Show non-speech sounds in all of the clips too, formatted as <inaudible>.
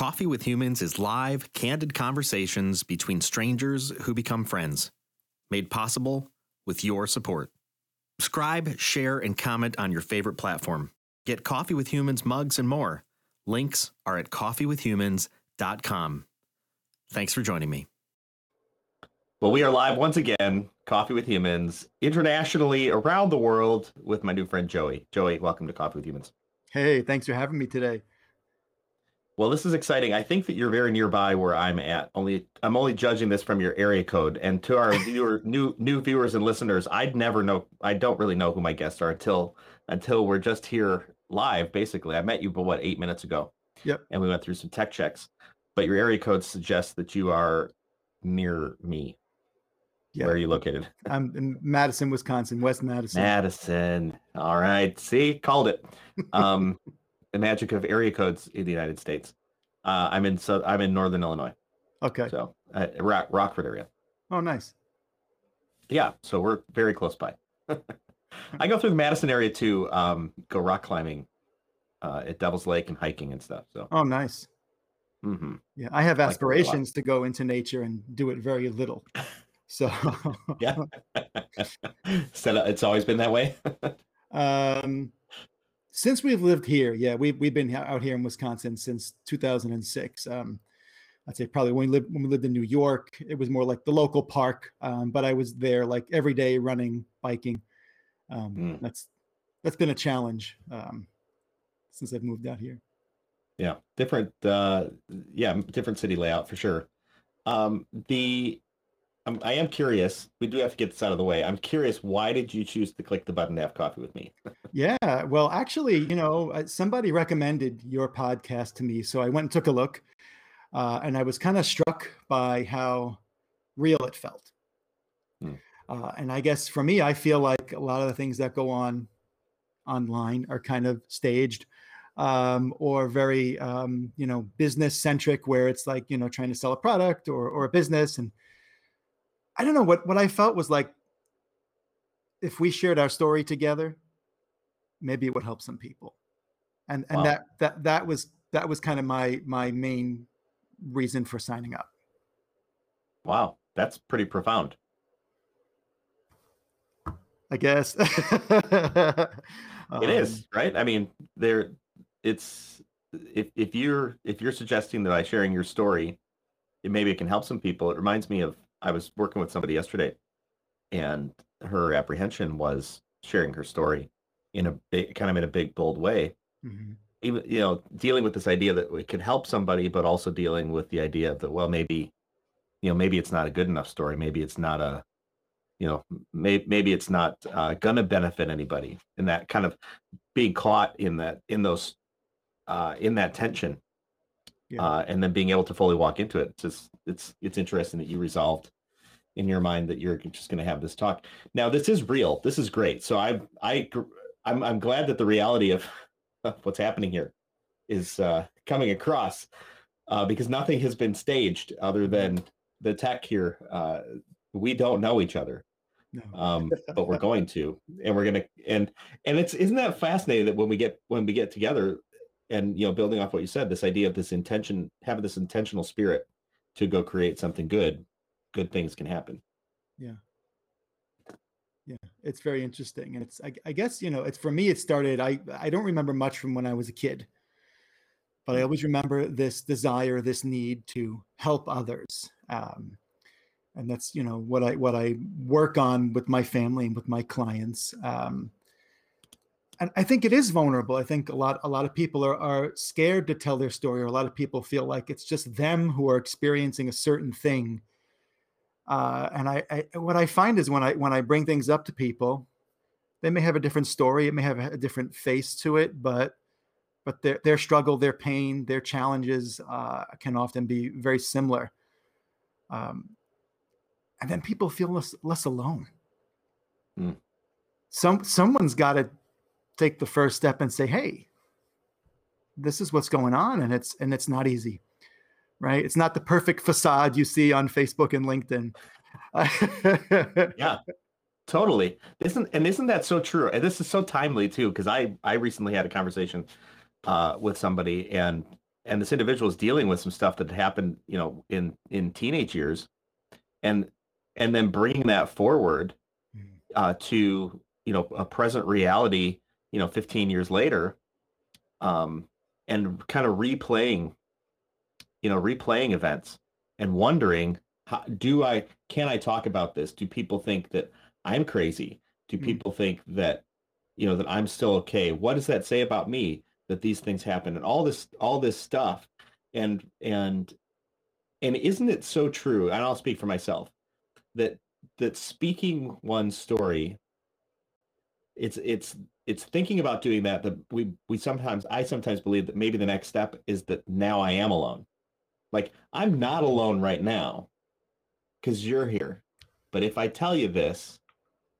Coffee with Humans is live, candid conversations between strangers who become friends, made possible with your support. Subscribe, share, and comment on your favorite platform. Get Coffee with Humans mugs and more. Links are at coffeewithhumans.com. Thanks for joining me. Well, we are live once again, Coffee with Humans, internationally around the world with my new friend Joey. Joey, welcome to Coffee with Humans. Hey, thanks for having me today. Well, this is exciting. I think that you're very nearby where I'm at. Only I'm only judging this from your area code. And to our <laughs> viewer, new new viewers and listeners, I'd never know. I don't really know who my guests are until until we're just here live. Basically, I met you, but what eight minutes ago. Yep. And we went through some tech checks. But your area code suggests that you are near me. Yeah. Where are you located? <laughs> I'm in Madison, Wisconsin, West Madison. Madison. All right. See, called it. <laughs> Um, the magic of area codes in the United States. Uh, I'm in so I'm in Northern Illinois, Okay. so uh, Rock, Rockford area. Oh, nice. Yeah, so we're very close by. <laughs> I go through the Madison area to um, go rock climbing uh, at Devil's Lake and hiking and stuff. So, Oh, nice. Mm-hmm. Yeah, I have Like it a lot. aspirations to go into nature and do it very little. <laughs> So, yeah. <laughs> so it's always been that way. um, since we've lived here, yeah, we've we've been out here in Wisconsin since 2006. Um, I'd say probably when we lived when we lived in New York, it was more like the local park. Um, but I was there like every day running, biking. Um, Mm. That's that's been a challenge um, since I've moved out here. Yeah, different. Uh, yeah, different city layout for sure. Um, the I'm, I am curious. We do have to get this out of the way. I'm curious. Why did you choose to click the button to have coffee with me? Yeah, well, actually, you know, uh, somebody recommended your podcast to me, so I went and took a look, uh, and I was kind of struck by how real it felt. Hmm. Uh, and I guess for me, I feel like a lot of the things that go on online are kind of staged um, or very, um, you know, business centric, where it's like, you know, trying to sell a product or or a business, and I don't know what what I felt was like if we shared our story together maybe it would help some people and and Wow. that that that was that was kind of my my main reason for signing up Wow, that's pretty profound. i guess It is <laughs> um, right. I mean, there. It's if if you're if you're suggesting that by sharing your story, it maybe it can help some people. It reminds me of I was working with somebody yesterday, and her apprehension was sharing her story in a big, kind of in a big bold way. Mhm. Even you know, dealing with this idea that it can help somebody, but also dealing with the idea that well, maybe, you know, maybe it's not a good enough story. Maybe it's not a you know may, maybe it's not uh, gonna benefit anybody and that kind of being caught in that in those uh, in that tension Yeah. uh, and then being able to fully walk into it. It's just it's it's interesting that you resolved in your mind that you're just going to have this talk. Now this is real. This is great. So I I I'm I'm glad that the reality of what's happening here is uh, coming across uh, because nothing has been staged other than the tech here. Uh, we don't know each other no. um, <laughs> but we're going to, and we're gonna, and and it's isn't that fascinating that when we get when we get together, and you know, building off what you said, this idea of this intention, having this intentional spirit to go create something good, good things can happen. yeah yeah it's very interesting and it's I, I guess you know it's for me it started i i don't remember much from when i was a kid but i always remember this desire this need to help others um, and that's you know what i what i work on with my family and with my clients um, and i think it is vulnerable i think a lot a lot of people are, are scared to tell their story or a lot of people feel like it's just them who are experiencing a certain thing uh, and I, I what I find is when I when I bring things up to people, they may have a different story, it may have a different face to it, but but their their struggle, their pain, their challenges uh, can often be very similar. Um, and then people feel less less alone. Hmm. Some someone's got to take the first step and say, "Hey, this is what's going on," and it's and it's not easy right? It's not the perfect facade you see on Facebook and LinkedIn. <laughs> Yeah, totally. Isn't and isn't that so true? And this is so timely too, because I I recently had a conversation uh, with somebody, and and this individual is dealing with some stuff that happened, you know, in in teenage years, and and then bringing that forward Mm. uh, to you know a present reality, you know, 15 years later, um, and kind of replaying, you know, replaying events and wondering, how, do I can I talk about this? Do people think that I'm crazy? Do Mm. people think that you know that I'm still okay? What does that say about me that these things happen and all this all this stuff and and and isn't it so true? And I'll speak for myself that that speaking one story it's it's it's thinking about doing that that we we sometimes I sometimes believe that maybe the next step is that now I am alone. Like I'm not alone right now because you're here. But if I tell you this,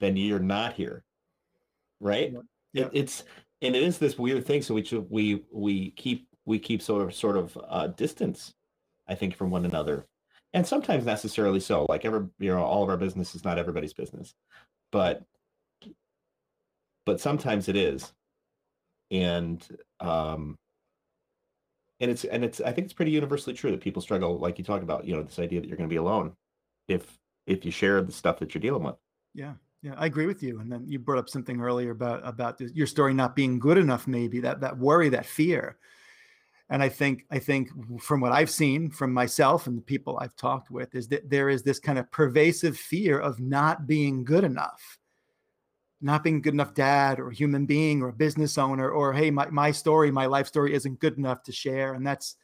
then you're not here. Right? Yep. It, it's and it is this weird thing. So we we we keep we keep sort of sort of uh, distance, I think, from one another, and sometimes necessarily so. Like every you know, all of our business is not everybody's business, but but sometimes it is, and um, and it's and it's I think it's pretty universally true that people struggle, like you talk about, you know, this idea that you're going to be alone if if you share the stuff that you're dealing with. Yeah, yeah, I agree with you. And then you brought up something earlier about about this, your story not being good enough, maybe that that worry, that fear. And I think I think from what I've seen from myself and the people I've talked with is that there is this kind of pervasive fear of not being good enough, not being a good enough dad or human being or a business owner, or hey, my my story, my life story isn't good enough to share. And that's,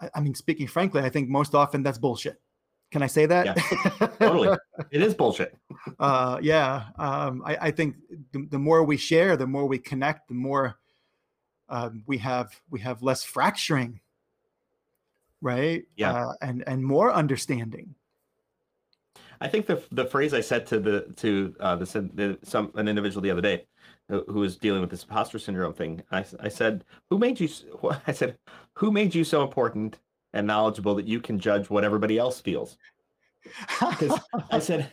I, I mean, speaking frankly, I think most often that's bullshit. Can I say that? yeah, <laughs> Totally, it is bullshit. uh, yeah, um, I, I think the, the more we share, the more we connect, the more um, we have we have less fracturing, right? Yeah. uh, and and more understanding. I think the the phrase I said to the to uh, the, the some an individual the other day who, who was dealing with this imposter syndrome thing. I, I said, "Who made you?" <laughs> I said, "Who made you so important and knowledgeable that you can judge what everybody else feels?" Because <laughs> I said,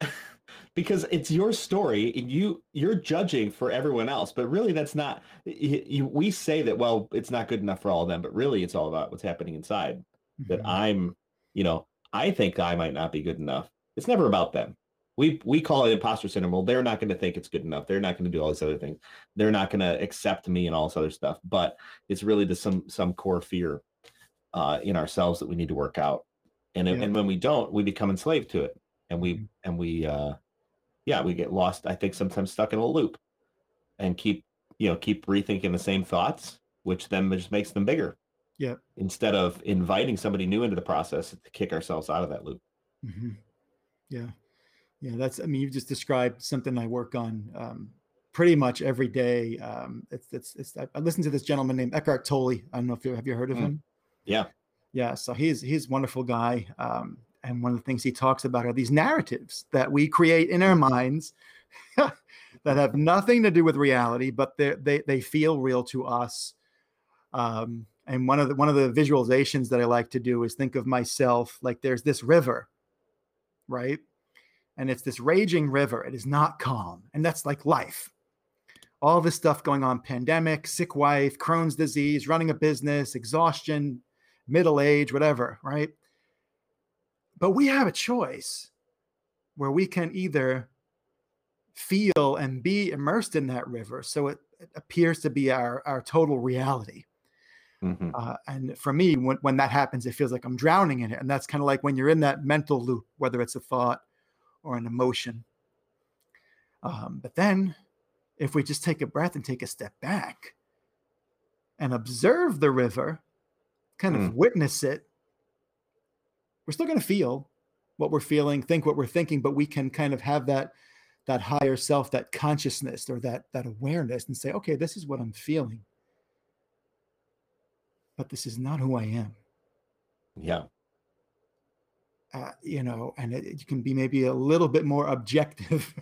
<laughs> because it's your story. and You you're judging for everyone else, but really that's not. You, we say that well, it's not good enough for all of them, but really it's all about what's happening inside. That Mhm. I'm, you know, I think I might not be good enough. It's never about them. We we call it imposter syndrome. Well, they're not going to think it's good enough. They're not going to do all these other things. They're not going to accept me and all this other stuff. But it's really just some some core fear uh, in ourselves that we need to work out. And Yeah. and when we don't, we become enslaved to it, and we Mhm. and we uh, yeah, we get lost. I think sometimes stuck in a loop, and keep you know keep rethinking the same thoughts, which then just makes them bigger Yep. instead of inviting somebody new into the process to kick ourselves out of that loop. Mhm. Yeah. Yeah. That's, I mean, you've just described something I work on um, pretty much every day. Um, it's, it's, it's, I listened to this gentleman named Eckhart Tolle. I don't know if you have you heard of Mm. him? Yeah. Yeah. So he's, he's a wonderful guy. Um, and one of the things he talks about are these narratives that we create in our minds <laughs> that have nothing to do with reality, but they they they feel real to us. Um, and one of the one of the visualizations that I like to do is think of myself like there's this river, right? And it's this raging river. It is not calm, and that's like life. All this stuff going on: pandemic, sick wife, Crohn's disease, running a business, exhaustion, middle age, whatever, right? But we have a choice where we can either feel and be immersed in that river so it, appears to be our our total reality Mhm. uh, and for me when, when that happens it feels like i'm drowning in it. And that's kind of like when you're in that mental loop whether it's a thought or an emotion. Um, but then if we just take a breath and take a step back and observe the river kind of witness it we're still going to feel what we're feeling think what we're thinking but we can kind of have that that higher self that consciousness or that that awareness and say okay this is what i'm feeling but this is not who i am Yeah. uh, you know and it, you can be maybe a little bit more objective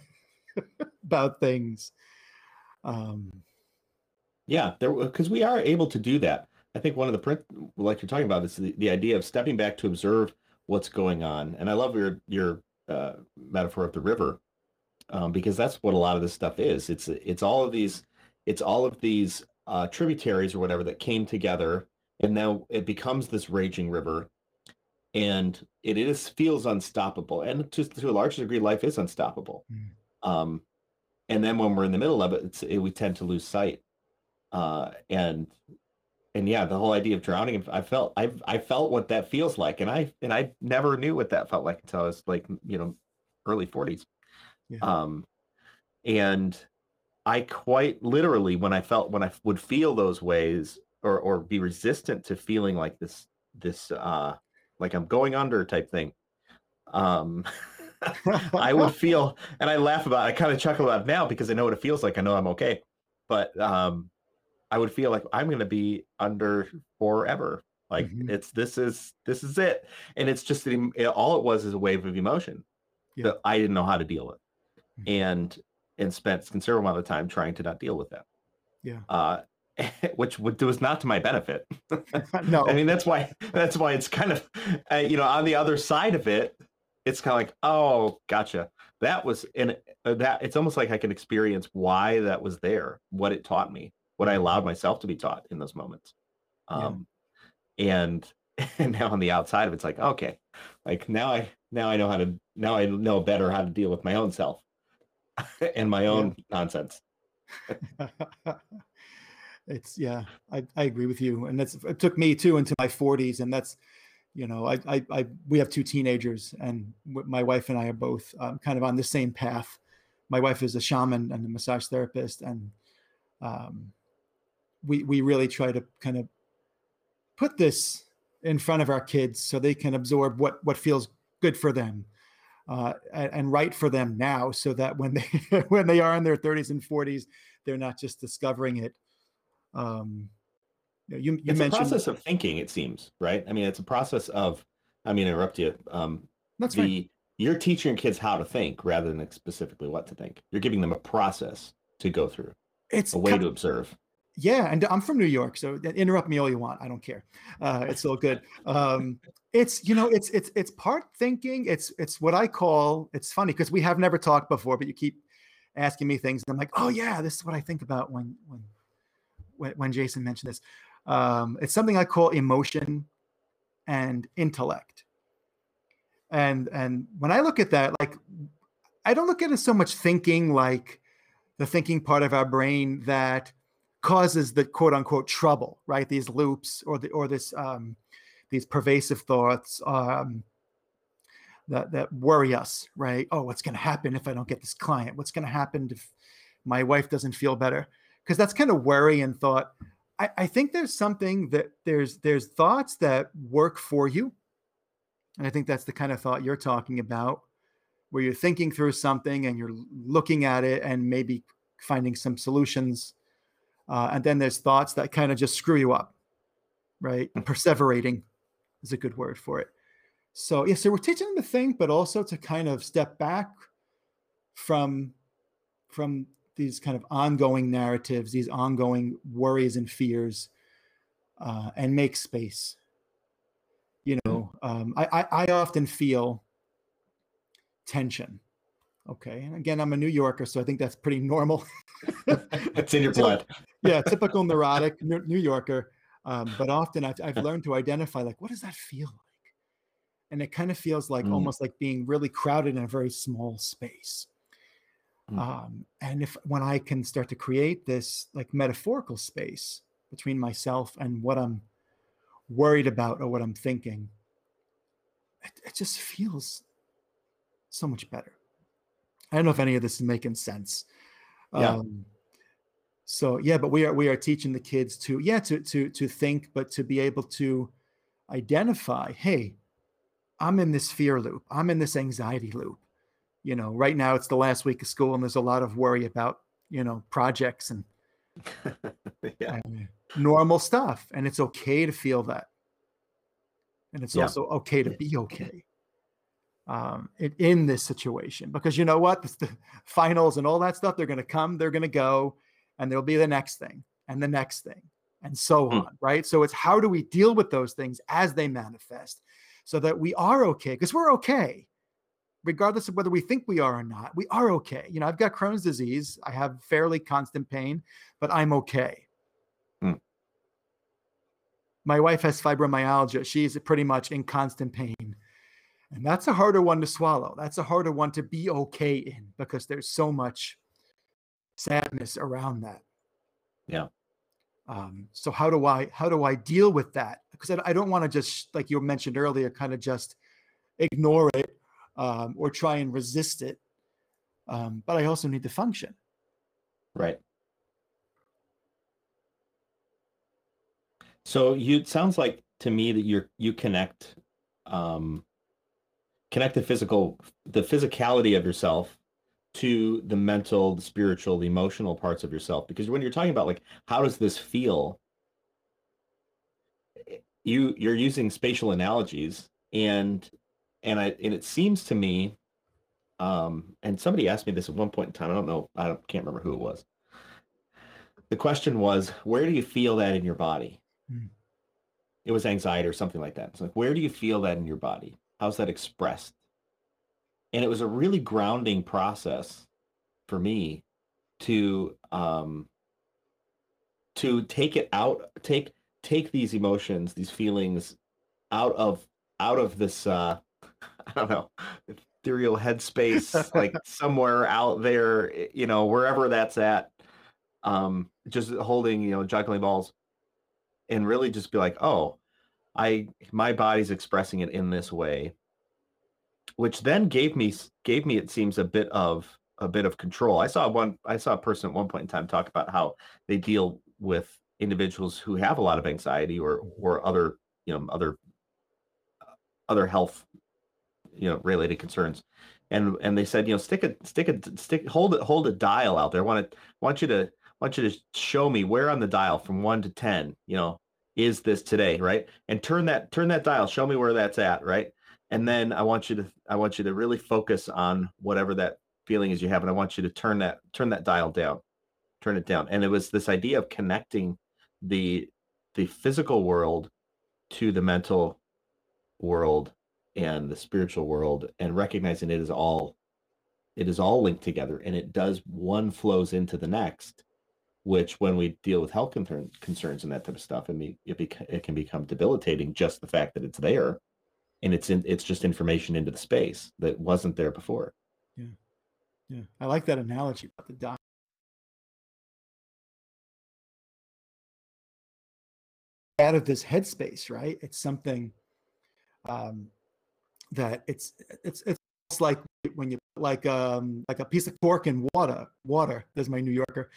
<laughs> about things um Yeah, there because we are able to do that. I think one of the print, like you're talking about, is the, the idea of stepping back to observe what's going on. And I love your your uh, metaphor of the river, um, because that's what a lot of this stuff is. It's it's all of these it's all of these uh, tributaries or whatever that came together, and now it becomes this raging river, and it is feels unstoppable. And to to a large degree, life is unstoppable. Mm. Um, and then when we're in the middle of it, it's, it we tend to lose sight. Uh, and and yeah, the whole idea of drowning, I felt I I felt what that feels like, and I and I never knew what that felt like until I was like you know early forties. Yeah. Um, and I quite literally when I felt when I would feel those ways or or be resistant to feeling like this this uh like I'm going under type thing. Um <laughs> I would feel and I laugh about it, I kind of chuckle about it now because I know what it feels like. I know I'm okay. But um I would feel like I'm gonna be under forever. Like Mhm. it's this is this is it. And it's just em- it- all it was is a wave of emotion Yeah. that I didn't know how to deal with. Mhm. And and spent considerable amount of time trying to not deal with that. Yeah. Uh <laughs> which would, was not to my benefit. <laughs> <laughs> no. I mean, that's why that's why it's kind of uh, you know on the other side of it, it's kind of like oh, gotcha. That was in that. It's almost like I can experience why that was there, what it taught me, what I allowed myself to be taught in those moments. Yeah. Um, and and now on the outside of it, it's like okay, like now I now I know how to now I know better how to deal with my own self and my own nonsense. It's yeah I, I agree with you and that's it took me too into my 40s and that's you know I, I i we have two teenagers and my wife and i are both um, kind of on the same path. My wife is a shaman and a massage therapist and um, we we really try to kind of put this in front of our kids so they can absorb what what feels good for them uh, and, and right for them now so that when they <laughs> when they are in their 30s and 40s they're not just discovering it um you, you, it's mentioned a process of thinking it seems right? I mean it's a process of i mean interrupt you um that's the right you're teaching your kids how to think rather than specifically what to think. You're giving them a process to go through it's a way to observe. Yeah and i'm from new york so interrupt me all you want i don't care. Uh, it's all good. Um it's you know it's it's it's part thinking it's it's what i call it's funny because we have never talked before but you keep asking me things and i'm like oh yeah this is what i think about when when when, when jason mentioned this um it's something i call emotion and intellect. And and when i look at that like i don't look at it so much thinking like the thinking part of our brain that causes the quote unquote trouble right? These loops or the or this um these pervasive thoughts um that that worry us right? Oh what's going to happen if i don't get this client? What's going to happen if my wife doesn't feel better because that's kind of worry and thought. I, I think there's something that there's there's thoughts that work for you. And i think that's the kind of thought you're talking about where you're thinking through something and you're looking at it and maybe finding some solutions uh, and then there's thoughts that kind of just screw you up right? Perseverating is a good word for it. So yeah so we're teaching them to think but also to kind of step back from from these kind of ongoing narratives these ongoing worries and fears uh, and make space. You know um, I, I i often feel tension okay? And again i'm a new yorker so i think that's pretty normal. <laughs> It's in your blood. yeah <laughs> typical neurotic new yorker um, but often I've, I've learned to identify like what does that feel like? And it kind of feels like Mm. almost like being really crowded in a very small space Mm. um, and if when i can start to create this like metaphorical space between myself and what i'm worried about or what i'm thinking it, it just feels so much better i don't know if any of this is making sense Yeah. um, so yeah but we are we are teaching the kids to yeah to to to think but to be able to identify hey i'm in this fear loop i'm in this anxiety loop you know right now it's the last week of school and there's a lot of worry about you know projects and <laughs> yeah. and normal stuff and it's okay to feel that. And it's Yeah. also okay to be okay um, in, in this situation because you know what? The, <laughs> the finals and all that stuff they're going to come they're going to go and there'll be the next thing and the next thing and so Hmm. on right? So it's how do we deal with those things as they manifest so that we are okay because we're okay regardless of whether we think we are or not we are okay you know i've got crohn's disease i have fairly constant pain but i'm okay my wife has fibromyalgia. She's pretty much in constant pain. And that's a harder one to swallow. That's a harder one to be okay in because there's so much sadness around that. Yeah. Um, so how do I how do I deal with that? Because I, I don't want to just like you mentioned earlier, kind of just ignore it um, or try and resist it. Um, but I also need to function. Right. So you it sounds like to me that you're you connect um connect the physical the physicality of yourself to the mental, the spiritual, the emotional parts of yourself. Because when you're talking about like how does this feel, you you're using spatial analogies and and I and it seems to me um and somebody asked me this at one point in time. I don't know, I don't, can't remember who it was. The question was, where do you feel that in your body? Hmm. It was anxiety or something like that. It's like, where do you feel that in your body? How's that expressed? And it was a really grounding process for me to um to take it out, take take these emotions, these feelings out of out of this uh I don't know, ethereal headspace, like <laughs> somewhere out there, eh, you know, wherever that's at. Um, just holding, you know, juggling balls and really just be like, oh, I my body's expressing it in this way, which then gave me gave me it seems a bit of a bit of control. I saw one I saw a person at one point in time talk about how they deal with individuals who have a lot of anxiety or or other you know other other health you know related concerns. And and they said you know stick a stick a stick hold it hold a dial out there. I want to want you to want you to show me where on the dial from 1 to 10 you know is this today right? And turn that turn that dial. Show me where that's at right? And then i want you to i want you to really focus on whatever that feeling is you have and i want you to turn that turn that dial down turn it down. And it was this idea of connecting the the physical world to the mental world and the spiritual world and recognizing it is all it is all linked together and it does one flows into the next which when we deal with health concern, concerns and that type of stuff and it, it, it can become debilitating just the fact that it's there and it's in it's just information into the space that wasn't there before. Yeah. Yeah. I like that analogy about the doc. Out of this headspace right? It's something um that it's it's it's like when you like um like a piece of cork in water water there's my new yorker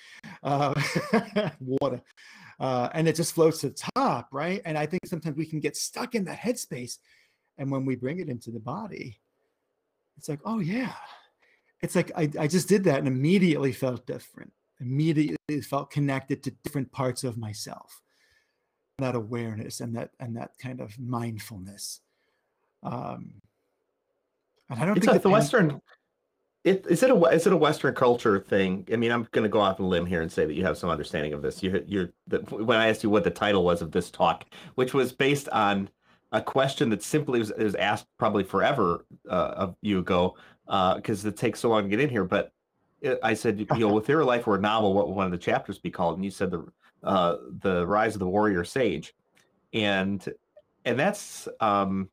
uh <laughs> water uh and it just floats to the top right? And i think sometimes we can get stuck in that headspace and when we bring it into the body it's like oh yeah. It's like i, I just did that and immediately felt different immediately felt connected to different parts of myself that awareness and that and that kind of mindfulness um and I don't it's think a, the Western. It, is it a is it a Western culture thing? I mean, I'm going to go off a limb here and say that you have some understanding of this. You're you're the, when I asked you what the title was of this talk, which was based on a question that simply was, was asked probably forever uh, of you ago, uh because uh, it takes so long to get in here. But it, I said, you know, if there were life or a novel, what would one of the chapters be called? And you said the uh, the rise of the warrior sage, and and that's um,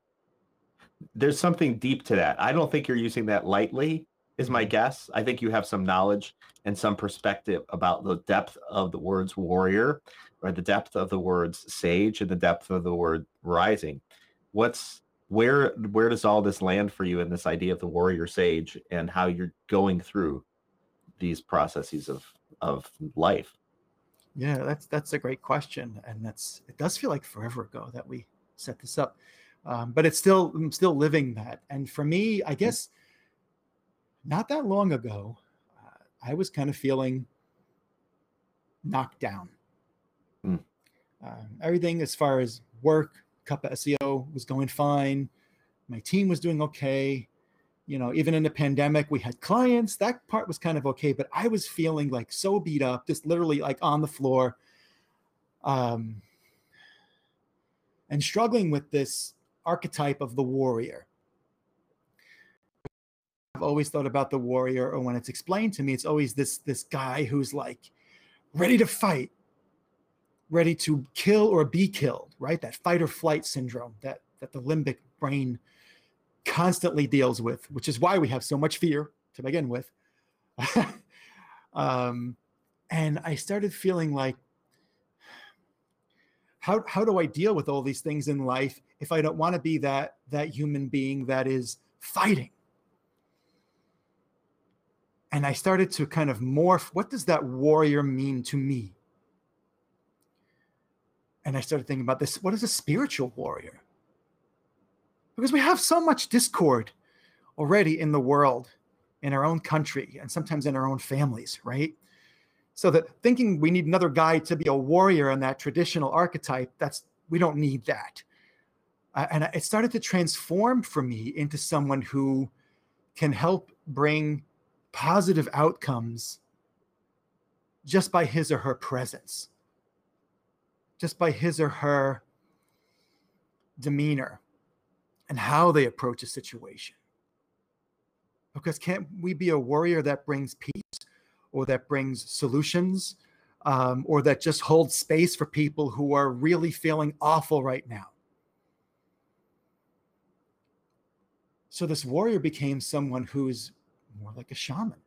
there's something deep to that. I don't think you're using that lightly, is my mm-hmm. guess. I think you have some knowledge and some perspective about the depth of the words warrior, or the depth of the words sage, and the depth of the word rising. What's where where does all this land for you in this idea of the warrior sage and how you're going through these processes of of life? Yeah, that's that's a great question, and that's it does feel like forever ago that we set this up um, but it's still I'm still living that. And for me, I mm. guess not that long ago, uh, I was kind of feeling knocked down. Mm. Um, everything as far as work, Cup of SEO was going fine. My team was doing okay. You know, even in the pandemic, we had clients. That part was kind of okay, but I was feeling like so beat up, just literally like on the floor, um, and struggling with this archetype of the warrior. I've always thought about the warrior, or when it's explained to me, it's always this this guy who's like ready to fight, ready to kill or be killed, right? That fight or flight syndrome that, that the limbic brain constantly deals with, which is why we have so much fear to begin with. <laughs> um, and I started feeling like, how, how do I deal with all these things in life if I don't want to be that that human being that is fighting? And I started to kind of morph. What does that warrior mean to me? And I started thinking about this. What is a spiritual warrior? Because we have so much discord already in the world, in our own country, and sometimes in our own families, right? So that thinking we need another guy to be a warrior in that traditional archetype, that's we don't need that. Uh, and it started to transform for me into someone who can help bring positive outcomes just by his or her presence, just by his or her demeanor and how they approach a situation. Because can't we be a warrior that brings peace or that brings solutions um, or that just holds space for people who are really feeling awful right now? So this warrior became someone who's more like a shaman.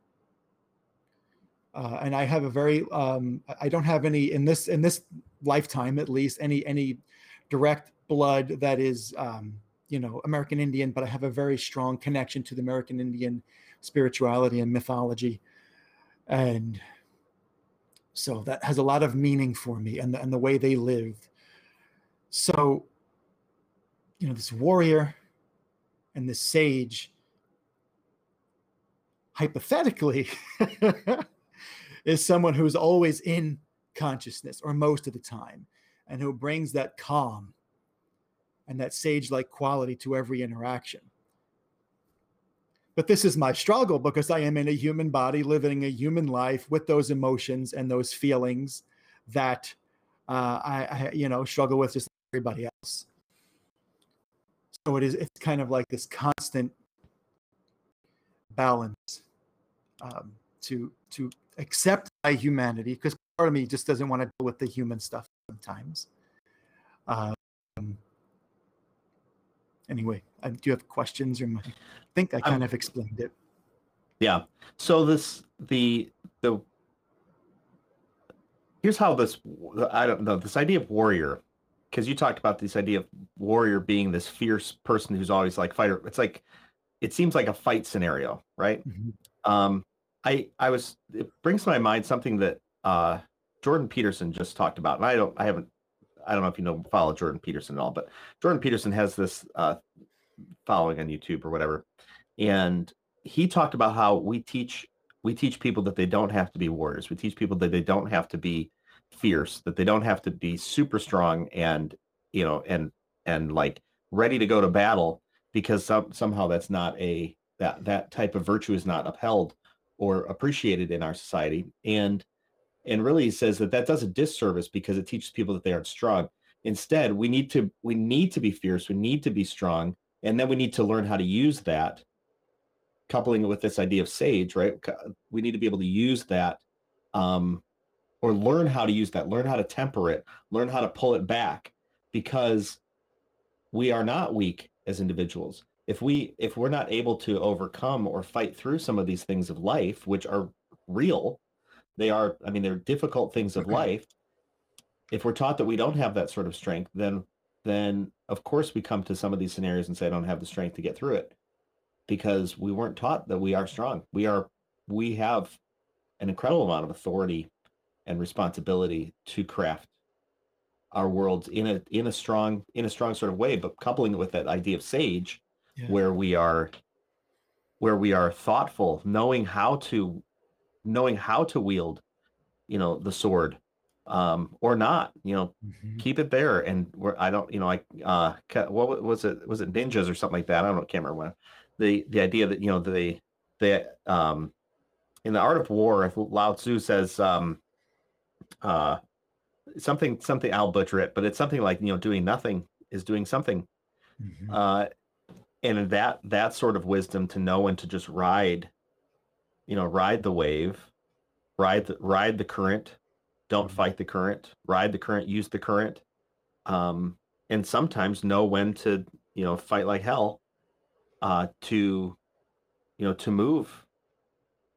Uh, and I have a very um, I don't have any in this in this lifetime at least any any direct blood that is um, you know American Indian, but I have a very strong connection to the American Indian spirituality and mythology, and so that has a lot of meaning for me and the, and the way they lived. So, you know, this warrior and this sage hypothetically <laughs> is someone who's always in consciousness or most of the time and who brings that calm and that sage like quality to every interaction. But this is my struggle because I am in a human body living a human life with those emotions and those feelings that uh, I, I, you know, struggle with just everybody else. So it is, it's kind of like this constant balance um, to to accept my humanity because part of me just doesn't want to deal with the human stuff sometimes. Um, anyway, I, do you have questions or? I think I kind I'm, of explained it. Yeah. So this the the here's how this I don't know this idea of warrior because you talked about this idea of warrior being this fierce person who's always like fighter. It's like it seems like a fight scenario, right? Mm-hmm. Um, I I was it brings to my mind something that uh, Jordan Peterson just talked about, and I don't I haven't I don't know if you know follow Jordan Peterson at all, but Jordan Peterson has this uh, following on YouTube or whatever, and he talked about how we teach we teach people that they don't have to be warriors. We teach people that they don't have to be fierce, that they don't have to be super strong and you know and and like ready to go to battle because some, somehow that's not a that that type of virtue is not upheld or appreciated in our society and and really says that that does a disservice because it teaches people that they aren't strong. Instead we need to we need to be fierce we need to be strong and then we need to learn how to use that. Coupling it with this idea of sage right? We need to be able to use that um or learn how to use that learn how to temper it learn how to pull it back because we are not weak as individuals. If we if we're not able to overcome or fight through some of these things of life which are real they are i mean they're difficult things of life. If we're taught that we don't have that sort of strength then then of course we come to some of these scenarios and say i don't have the strength to get through it because we weren't taught that we are strong. We are we have an incredible amount of authority and responsibility to craft our worlds in a in a strong in a strong sort of way but coupling it with that idea of sage yeah. where we are where we are thoughtful knowing how to knowing how to wield you know the sword um or not you know mm-hmm. keep it there and where i don't you know I uh what was it was it ninjas or something like that i don't know can't remember when the the idea that you know the the um in the art of war lao tzu says um uh something something i'll butcher it but it's something like you know doing nothing is doing something mm-hmm. uh and that that sort of wisdom to know and to just ride you know ride the wave ride the ride the current don't Mhm. fight the current ride the current use the current um and sometimes know when to you know fight like hell uh to you know to move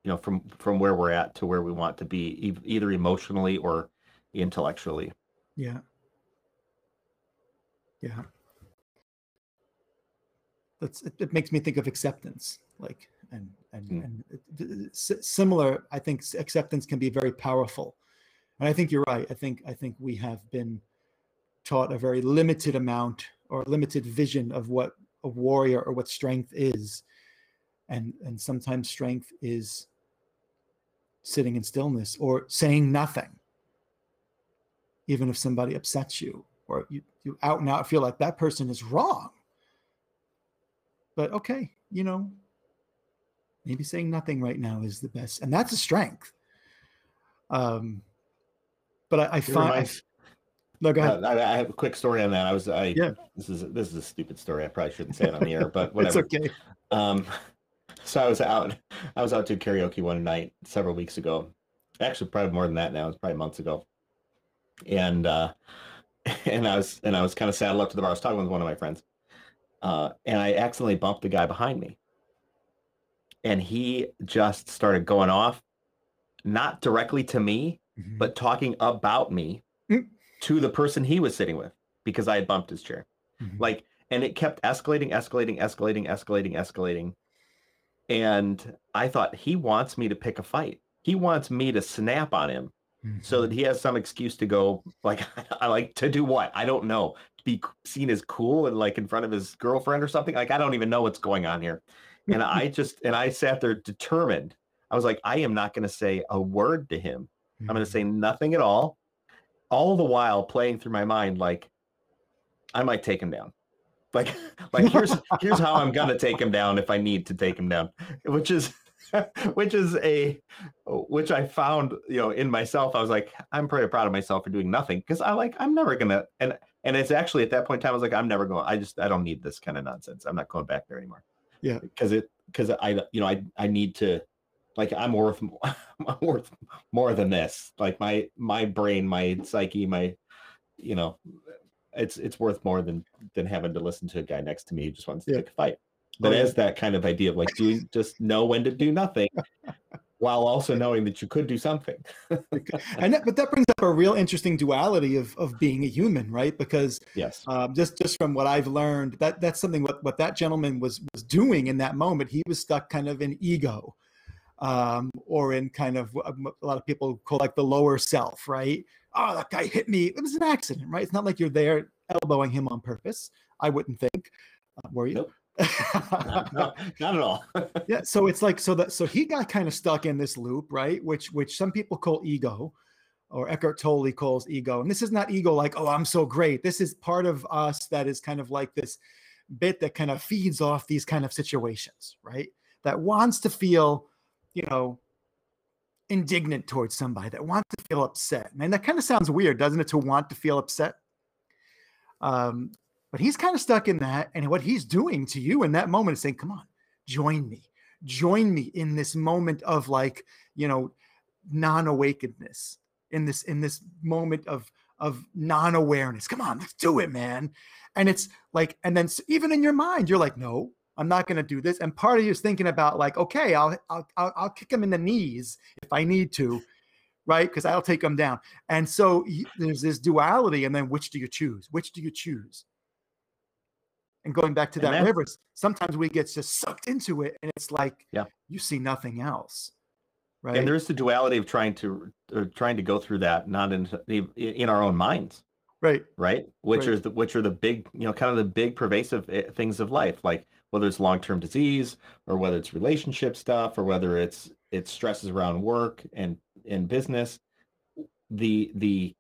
you know from from where we're at to where we want to be e- either emotionally or intellectually Yeah. Yeah. That's it, it makes me think of acceptance, like and and Mm. and it- it- s- similar. I think acceptance can be very powerful, and I think you're right. I think I think we have been taught a very limited amount or limited vision of what a warrior or what strength is, and and sometimes strength is sitting in stillness or saying nothing even if somebody upsets you or you, you out and out feel like that person is wrong. But okay, you know, maybe saying nothing right now is the best, and that's a strength. Um, but I, I find I, no, go ahead. Uh, I, I have a quick story on that. I was I Yeah. this is this is a stupid story. I probably shouldn't say it on the air, <laughs> but whatever. it's okay. Um, <laughs> so I was out. I was out to karaoke one night several weeks ago. Actually, probably more than that now. It's probably months ago. And uh, <laughs> and I was and I was kind of saddled up to the bar. I was talking with one of my friends, uh, and I accidentally bumped the guy behind me. And he just started going off, not directly to me, Mhm. but talking about me Mm. to the person he was sitting with because I had bumped his chair. Mhm. like and it kept escalating escalating escalating escalating escalating. And i thought he wants me to pick a fight. He wants me to snap on him so that he has some excuse to go like <laughs> i like to do what? I don't know. Be seen as cool and like in front of his girlfriend or something? Like i don't even know what's going on here and i just and i sat there determined. I was like i am not going to say a word to him. I'm going to say mm-hmm. nothing at all. All the while playing through my mind like i might take him down. <laughs> Like like here's here's how i'm going to take him down if i need to take him down which is <laughs> which is a which i found you know in myself. I was like i'm pretty proud of myself for doing nothing. Because i like i'm never gonna and and it's actually at that point in time i was like i'm never going i just i don't need this kind of nonsense. I'm not going back there anymore Yeah. because it because i you know i i need to like i'm worth <laughs> i'm worth more than this like my my brain my psyche my you know it's it's worth more than than having to listen to a guy next to me who just wants to Yeah. pick a fight oh, but Oh, yeah. as that kind of idea of like doing just know when to do nothing <laughs> while also knowing that you could do something <laughs> and that, but that brings up a real interesting duality of of being a human, right? Because yes um, just just from what I've learned, that that's something what what that gentleman was was doing in that moment. He was stuck kind of in ego, um, or in kind of a lot of people call like the lower self, right? Oh, that guy hit me. It was an accident, right? It's not like you're there elbowing him on purpose. I wouldn't think. Uh, were you? Nope. No, not at all. <laughs> Yeah so it's like so that so he got kind of stuck in this loop right? Which which some people call ego or Eckhart Tolle calls ego. And this is not ego like oh I'm so great. This is part of us that is kind of like this bit that kind of feeds off these kind of situations right? That wants to feel you know indignant towards somebody that wants to feel upset. Man, that kind of sounds weird doesn't it to want to feel upset? Um but he's kind of stuck in that. And what he's doing to you in that moment is saying, come on, join me. Join me in this moment of like, you know, non-awakenedness, in this, in this moment of of non-awareness. Come on, let's do it, man. And it's like, and then even in your mind, you're like, no, I'm not gonna do this. And part of you is thinking about like, okay, I'll I'll, I'll kick him in the knees if I need to. Right, because I'll take him down, and so there's this duality, and then which do you choose? Which do you choose? And going back to that river sometimes we get just sucked into it and it's like Yeah. you see nothing else right and there's the duality of trying to uh, trying to go through that not in in our own minds right right which Right. are the which are the big you know kind of the big pervasive eh, things of life like whether it's long-term disease or whether it's relationship stuff or whether it's it's stresses around work and and business the the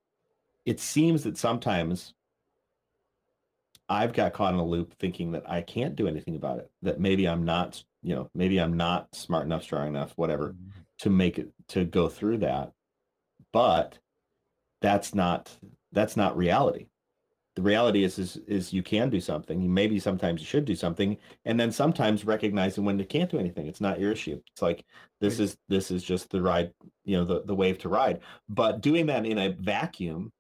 it seems that sometimes i've got caught in a loop thinking that i can't do anything about it that maybe i'm not you know maybe i'm not smart enough strong enough whatever mm-hmm. to make it to go through that. But that's not that's not reality. The reality is is is you can do something. Maybe sometimes you should do something and then sometimes recognizing when you can't do anything. It's not your issue. It's like this Right. is this is just the ride you know the, the wave to ride. But doing that in a vacuum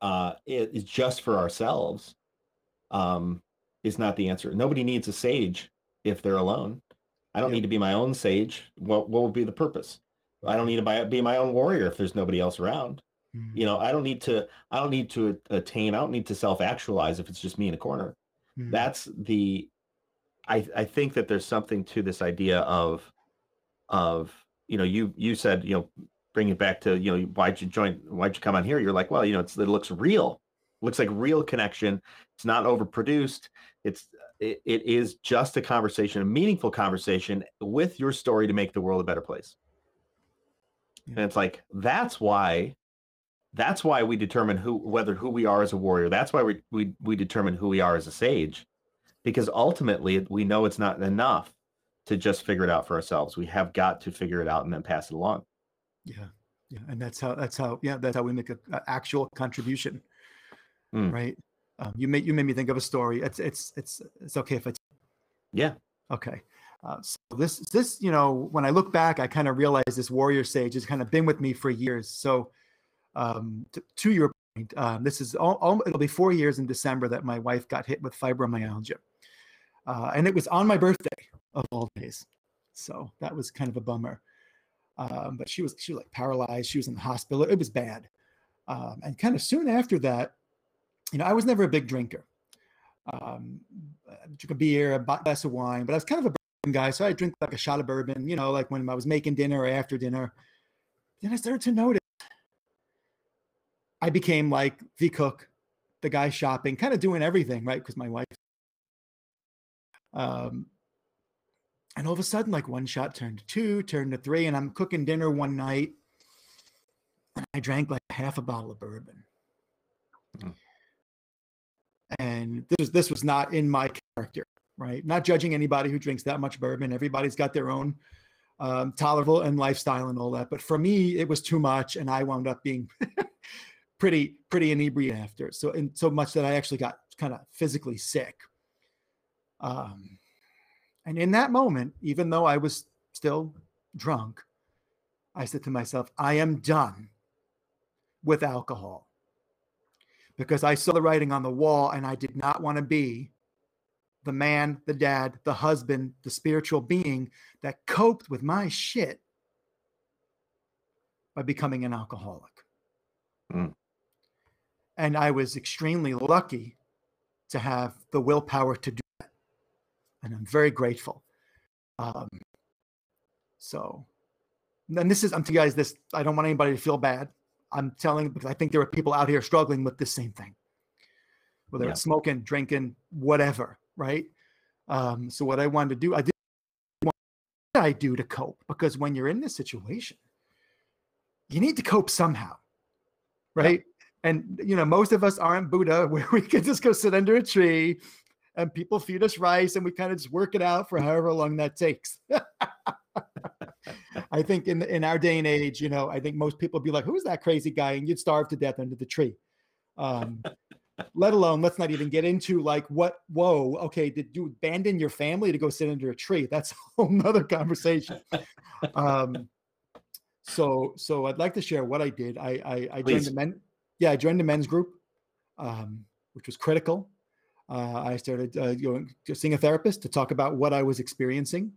uh i- is just for ourselves um is not the answer. Nobody needs a sage if they're alone. I don't need to be my own sage. What what would be the purpose? I don't need to buy, be my own warrior if there's nobody else around. Mhm. you know i don't need to i don't need to attain i don't need to self actualize if it's just me in a corner. Mhm. that's the i i think that there's something to this idea of of you know you you said you know bring it back to you know why'd you join why'd you come on here? You're like well you know it's it looks real. Looks like real connection. It's not overproduced. It's it, it is just a conversation a meaningful conversation with your story to make the world a better place. Yeah. and it's like that's why that's why we determine who whether who we are as a warrior. That's why we we, we determine who we are as a sage because ultimately we know it's not enough to just figure it out for ourselves. We have got to figure it out and then pass it along Yeah, yeah, and that's how that's how yeah that's how we make a, a actual contribution, Mm. right? Um, you made you made me think of a story. It's it's it's it's okay if I yeah okay. Uh, so this this you know when I look back, I kind of realize this warrior sage has kind of been with me for years. So um, to, to your point, um, this is all, all it'll be four years in December that my wife got hit with fibromyalgia, uh, and it was on my birthday of all days. So that was kind of a bummer. Um, but she was she was like paralyzed. She was in the hospital. It was bad. Um, and kind of soon after that, you know, I was never a big drinker. Um, I drink a beer, a glass of wine, but I was kind of a guy, so I drink like a shot of bourbon. You know, like when I was making dinner or after dinner. Then I started to notice I became like the cook, the guy shopping, kind of doing everything, right? Because my wife. Um, and all of a sudden, like one shot turned to two, turned to three, and I'm cooking dinner one night, and I drank like half a bottle of bourbon. Mm. And this was this was not in my character, right? Not judging anybody who drinks that much bourbon. Everybody's got their own um, tolerable and lifestyle and all that. But for me, it was too much, and I wound up being <laughs> pretty pretty inebriated after. So and so much that I actually got kind of physically sick. Um, and in that moment, even though I was still drunk, I said to myself, I am done with alcohol because I saw the writing on the wall and I did not want to be the man, the dad, the husband, the spiritual being that coped with my shit by becoming an alcoholic. Mm. And I was extremely lucky to have the willpower to do. And I'm very grateful. Um, so, and this is, I'm telling you guys this, I don't want anybody to feel bad. I'm telling because I think there are people out here struggling with the same thing, whether Yeah. it's smoking, drinking, whatever, right? Um, so what I wanted to do, I did what did I do to cope because when you're in this situation, you need to cope somehow, right? And you know, most of us aren't Buddha, <laughs> where we can just go sit under a tree and people feed us rice and we kind of just work it out for however long that takes. <laughs> I think in in our day and age, you know, I think most people be like, "Who's that crazy guy?" and you'd starve to death under the tree. Um, let alone, let's not even get into like what. Whoa, okay, did you abandon your family to go sit under a tree? <laughs> That's a whole nother conversation. Um, so, so I'd like to share what I did. I I, I joined Please. the men. Yeah, I joined the men's group, um, which was critical. Uh, I started uh, going seeing a therapist to talk about what I was experiencing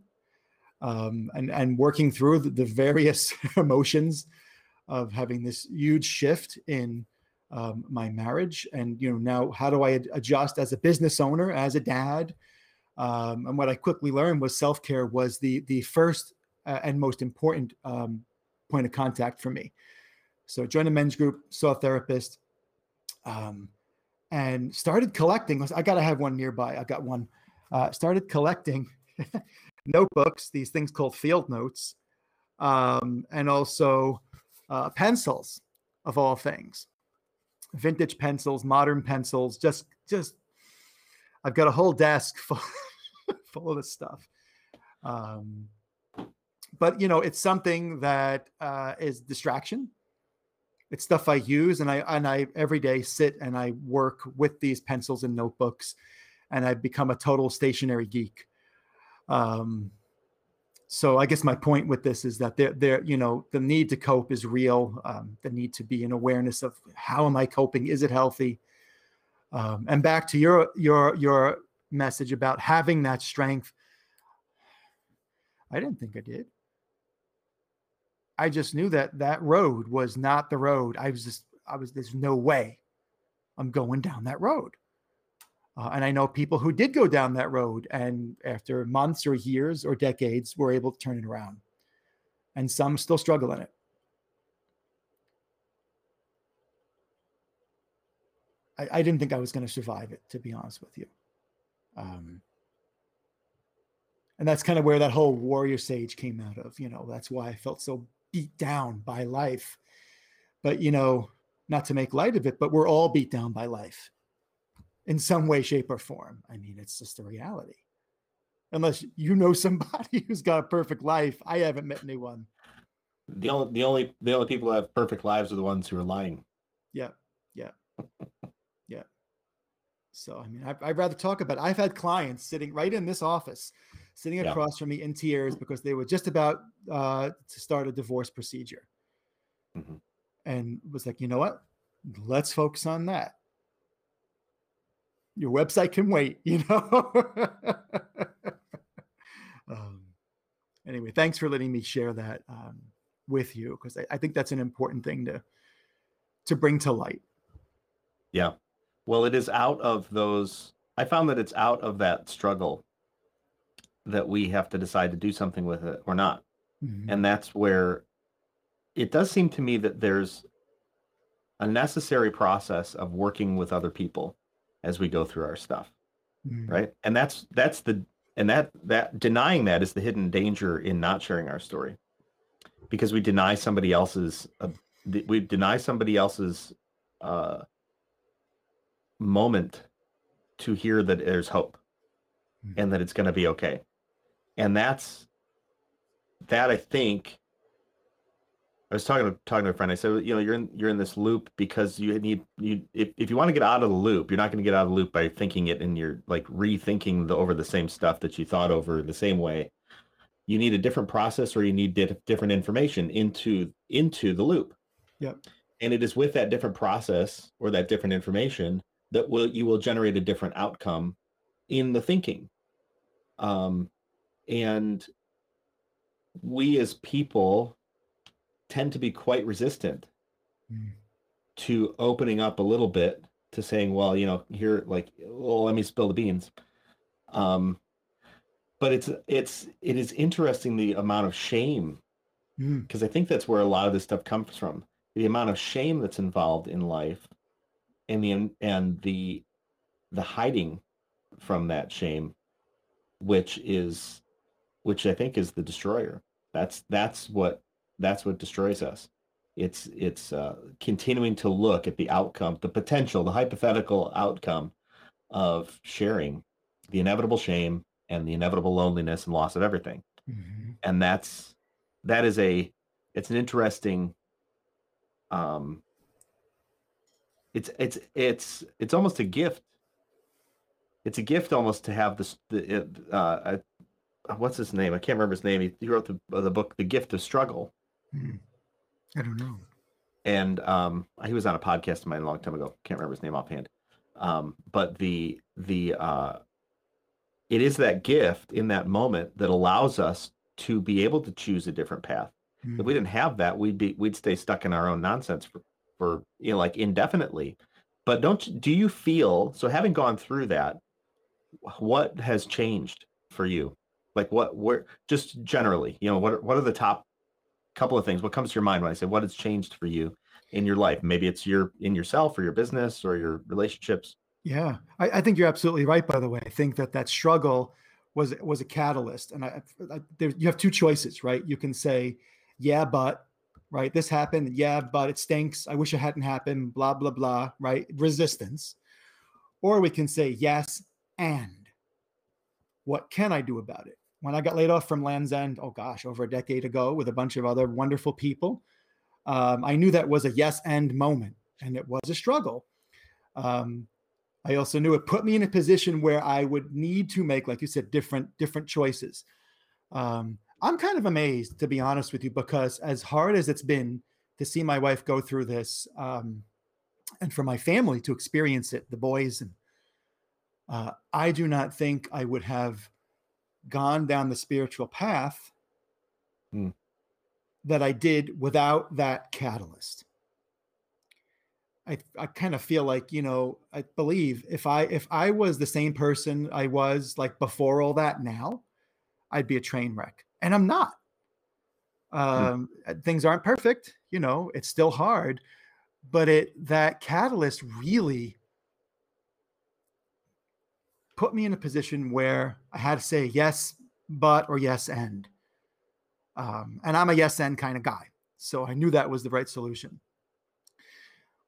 um, and and working through the, the various <laughs> emotions of having this huge shift in um, my marriage. And you know now how do i ad- adjust as a business owner as a dad? Um, and what i quickly learned was self-care was the the first uh, and most important um, point of contact for me. So joined a men's group saw a therapist um, and started collecting i gotta have one nearby i got one uh, started collecting <laughs> notebooks, these things called field notes, um, and also uh, pencils of all things, vintage pencils, modern pencils. Just, just, I've got a whole desk <laughs> full, full of this stuff. Um, but you know, it's something that uh, is distraction. It's stuff I use, and I and I every day sit and I work with these pencils and notebooks, and I've become a total stationery geek. Um, so I guess my point with this is that there, there, you know, the need to cope is real. Um, the need to be an awareness of how am I coping? Is it healthy? Um, and back to your your your message about having that strength. I didn't think I did. I just knew that that road was not the road. I was just, I was, there's no way I'm going down that road. Uh, and I know people who did go down that road and after months or years or decades were able to turn it around. And some still struggle in it. I, I didn't think I was going to survive it, to be honest with you. Um, and that's kind of where that whole warrior sage came out of. You know, that's why I felt so beat down by life. But, you know, not to make light of it, but we're all beat down by life in some way, shape, or form. I mean, it's just a reality. Unless you know <laughs> somebody who's got a perfect life. I haven't met anyone. The only the only the only people who have perfect lives are the ones who are lying. Yeah. Yeah. <laughs> yeah. So I mean, I, would rather talk about. It. I've had clients sitting right in this office, sitting yeah. across from me in tears because they were just about uh, to start a divorce procedure, mm-hmm. and was like, you know what? Let's focus on that your website can wait, <laughs> you know. um, anyway, thanks for letting me share that um, with you because I, I, think that's an important thing to to bring to light. Yeah, well, it is out of those. I found that it's out of that struggle that we have to decide to do something with it or not, mm-hmm. and that's where it does seem to me that there's a necessary process of working with other people as we go through our stuff mm. right and that's that's the and that that denying that is the hidden danger in not sharing our story because we deny somebody else's uh, we deny somebody else's uh, moment to hear that there's hope mm. and that it's going to be okay and that's that i think I was talking to talking to a friend. I said, you know, you're in you're in this loop because you need you if, if you want to get out of the loop, you're not going to get out of the loop by thinking it and you're like rethinking the over the same stuff that you thought over the same way. You need a different process or you need di- different information into into the loop. Yep. And it is with that different process or that different information that will you will generate a different outcome in the thinking. Um and we as people tend to be quite resistant mm. to opening up a little bit to saying, well, you know, here, like, well, let me spill the beans. Um, but it's it's it is interesting the amount of shame because mm. I think that's where a lot of this stuff comes from. The amount of shame that's involved in life, and the and the the hiding from that shame, which is which I think is the destroyer. That's that's what that's what destroys us. It's it's uh, continuing to look at the outcome, the potential, the hypothetical outcome of sharing the inevitable shame and the inevitable loneliness and loss of everything. Mm-hmm. And that's that is a it's an interesting um it's it's it's it's almost a gift it's a gift almost to have this the uh, uh what's his name i can't remember his name he, he wrote the, the book the gift of struggle Hmm. I don't know. And um, he was on a podcast of mine a long time ago. Can't remember his name offhand. Um, but the the uh, it is that gift in that moment that allows us to be able to choose a different path. Mm. If we hmm. didn't have that, we'd be we'd stay stuck in our own nonsense for, for you know like indefinitely. But don't do you feel so having gone through that, what has changed for you? Like what where just generally, you know, what what are the top couple of things. What comes to your mind when I say what has changed for you in your life? Maybe it's your in yourself or your business or your relationships. Yeah, I, I think you're absolutely right. By the way, I think that that struggle was was a catalyst, and I, I there, you have two choices, right? You can say, "Yeah, but," right? This happened. Yeah, but it stinks. I wish it hadn't happened. Blah blah blah. Right? Resistance, or we can say, "Yes, and." What can I do about it? When I got laid off from Lands' End, oh gosh, over a decade ago with a bunch of other wonderful people, Um, I knew that was a yes and moment, and it was a struggle. Um, I also knew it put me in a position where I would need to make, like you said, different different choices. Um, I'm kind of amazed, to be honest with you, because as hard as it's been to see my wife go through this, um, and for my family to experience it, the boys, and uh, I do not think I would have gone down the spiritual path Hmm. that I did without that catalyst. I, I kind of feel like you know I believe if I if I was the same person I was like before all that now, I'd be a train wreck, and I'm not. Um, uh, Things aren't perfect, you know. It's still hard, but it that catalyst really put me in a position where I had to say yes, but or yes and. Um, and I'm a yes and kind of guy, so I knew that was the right solution.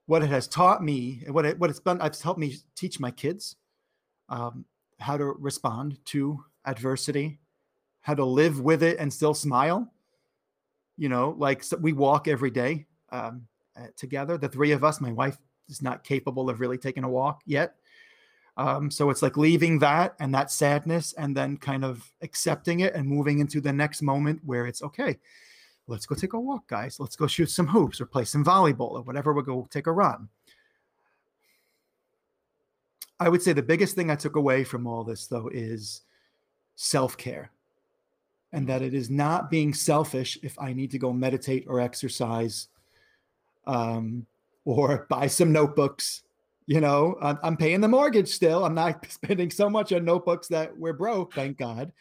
What it has taught me and what it, what it's done it's helped me teach my kids um, how to respond to adversity how to live with it and still smile. You know like so we walk every day um, uh, together. The three of us my wife is not capable of really taking a walk yet um, so it's like leaving that and that sadness and then kind of accepting it and moving into the next moment where it's okay let's go take a walk, guys. Let's go shoot some hoops or play some volleyball or whatever. We'll go take a run. I would say the biggest thing I took away from all this, though, is self care. And that it is not being selfish if I need to go meditate or exercise um, or buy some notebooks. You know, I'm, I'm paying the mortgage still. I'm not <laughs> spending so much on notebooks that we're broke, thank God.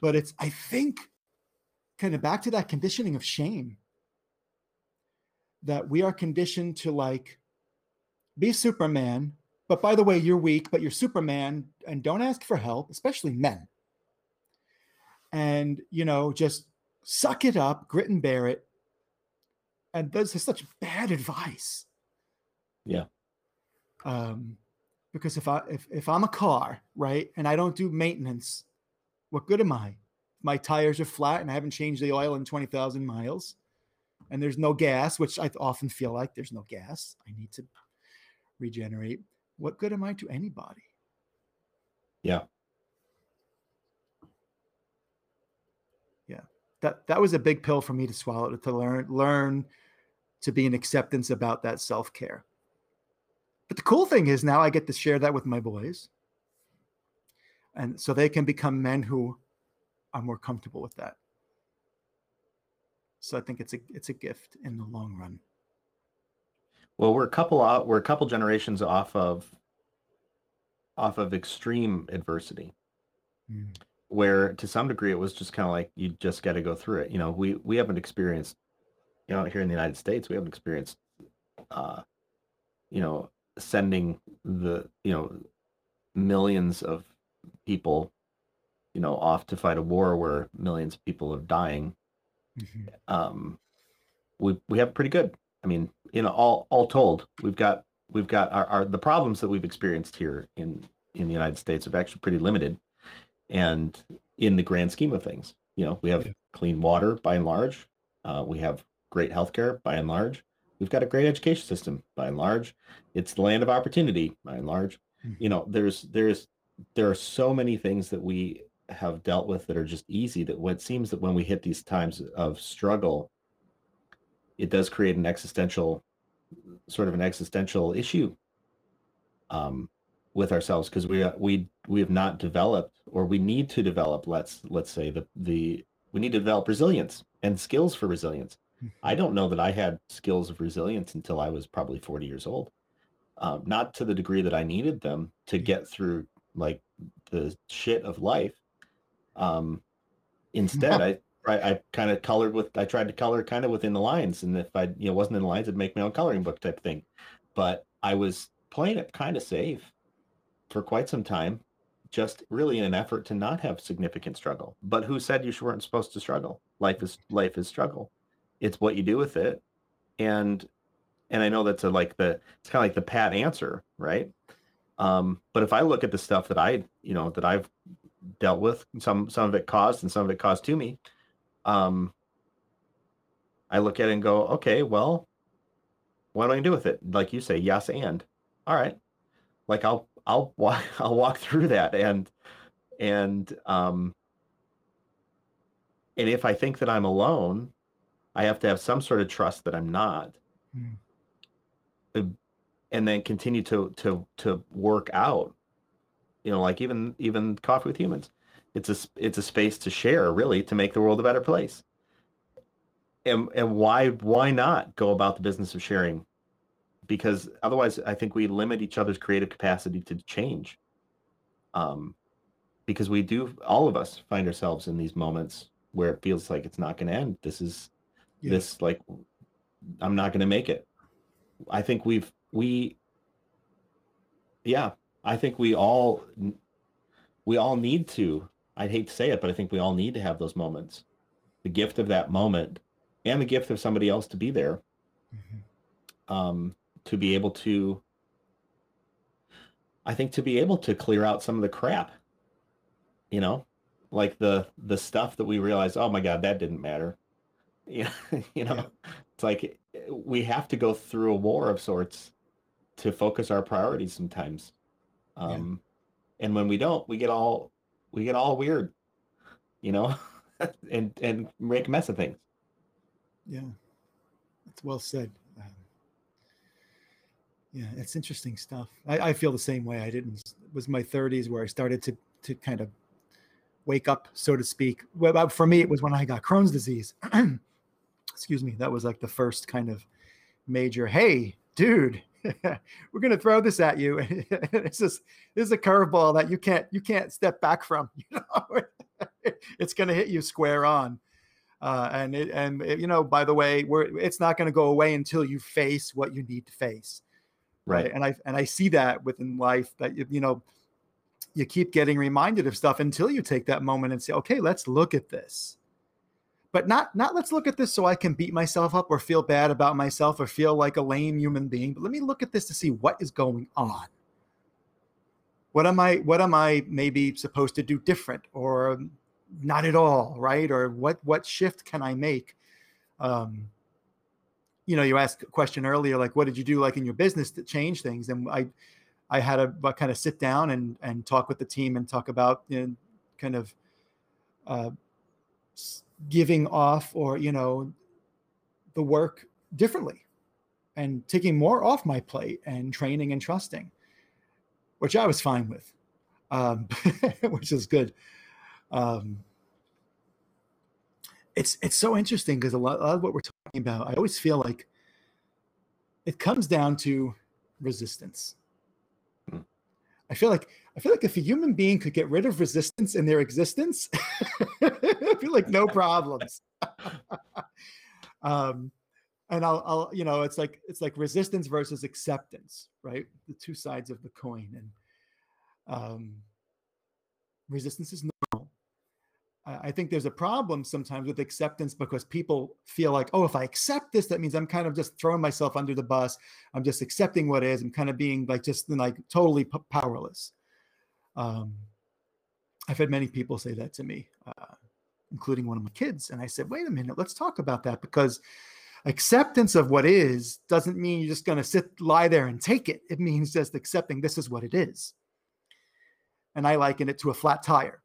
But it's, I think, kind of back to that conditioning of shame that we are conditioned to like be superman but by the way you're weak but you're superman and don't ask for help especially men and you know just suck it up grit and bear it and this is such bad advice Yeah. Um because if i if, if i'm a car right and i don't do maintenance what good am i my tires are flat and I haven't changed the oil in 20,000 miles and there's no gas, which I often feel like there's no gas. I need to regenerate. What good am I to anybody? Yeah. Yeah. That that was a big pill for me to swallow to learn learn to be an acceptance about that self-care. But the cool thing is now I get to share that with my boys. And so they can become men who are more comfortable with that. So I think it's a it's a gift in the long run. Well, we're a couple out. We're a couple generations off of off of extreme adversity, Mm. where to some degree it was just kind of like you just got to go through it. You know, we we haven't experienced, you know, here in the United States, we haven't experienced, uh, you know, sending the you know millions of people, you know, off to fight a war where millions of people are dying Mhm. um, we we have pretty good. I mean, you know, all all told, we've got we've got our, our the problems that we've experienced here in in the United States are actually pretty limited, and in the grand scheme of things, you know, we have Yeah. clean water by and large, uh, we have great healthcare by and large, we've got a great education system by and large. It's the land of opportunity by and large. Mhm. You know, there's there's there are so many things that we have dealt with that are just easy that what seems that when we hit these times of struggle it does create an existential sort of an existential issue um, with ourselves because we we we have not developed or we need to develop let's let's say the the we need to develop resilience and skills for resilience i don't know that i had skills of resilience until i was probably 40 years old um, not to the degree that i needed them to get through like the shit of life um, instead <laughs> i I, I kind of colored with I tried to color kind of within the lines, and if I you know wasn't in the lines, I'd make my own coloring book type thing. But I was playing it kind of safe for quite some time, just really in an effort to not have significant struggle. But who said you weren't supposed to struggle? Life is life is struggle. It's what you do with it, and and I know that's a like the it's kind of like the pat answer, right? Um, but if I look at the stuff that I you know that I've dealt with, some some of it caused and some of it caused to me um I look at it and go, okay, well, what am I do with it? Like you say, yes and. All right. Like I'll I'll <laughs> walk I'll walk through that and and um and if I think that I'm alone, I have to have some sort of trust that I'm not. Mm. And then continue to to to work out. You know, like even even coffee with humans. It's a it's a space to share, really, to make the world a better place. And and why why not go about the business of sharing? Because otherwise, I think we limit each other's creative capacity to change. Um, because we do, all of us find ourselves in these moments where it feels like it's not going to end. This is Yeah. this like I'm not going to make it. I think we've we yeah, I think we all we all need to. I'd hate to say it, but I think we all need to have those moments. The gift of that moment and the gift of somebody else to be there Mhm. um to be able to I think to be able to clear out some of the crap. You know, like the the stuff that we realize, oh my god, that didn't matter. Yeah, you know, <laughs> it's like we have to go through a war of sorts to focus our priorities sometimes. Yeah. Um and when we don't, we get all we get all weird, you know, <laughs> and and make a mess of things. Yeah, that's well said. Um, yeah, it's interesting stuff. I, I feel the same way. I didn't. It was my 30s where I started to to kind of wake up, so to speak. Well, for me, it was when I got Crohn's disease. <clears throat> Excuse me. That was like the first kind of major. Hey, dude, <laughs> we're gonna throw this at you. <laughs> it's just this is a curveball that you can't you can't step back from. <laughs> You know, it's gonna hit you square on. Uh, and it, and it, you know, by the way, we're it's not going to go away until you face what you need to face, Right. And I and I see that within life that you, you know, you keep getting reminded of stuff until you take that moment and say, okay, let's look at this, but not not let's look at this so I can beat myself up or feel bad about myself or feel like a lame human being. But let me look at this to see what is going on. What am I? What am I maybe supposed to do different or not at all right or what what shift can i make um you know you asked a question earlier like what did you do like in your business to change things and i i had to uh, kind of sit down and and talk with the team and talk about you know, kind of uh giving off or you know the work differently and taking more off my plate and training and trusting which i was fine with um <laughs> which is good um, it's it's so interesting because a lot, a lot of what we're talking about, I always feel like it comes down to resistance. Hmm. I feel like I feel like if a human being could get rid of resistance in their existence, <laughs> I feel like no problems. <laughs> um, and I'll, I'll, you know, it's like it's like resistance versus acceptance, right? The two sides of the coin, and um, resistance is normal. I I think there's a problem sometimes with acceptance because people feel like, oh, if I accept this, that means I'm kind of just throwing myself under the bus. I'm just accepting what is. I'm kind of being like just like totally p- powerless. Um, I've had many people say that to me, uh, including one of my kids. And I said, wait a minute, let's talk about that because acceptance of what is doesn't mean you're just going to sit, lie there and take it. It means just accepting this is what it is. And I liken it to a flat tire.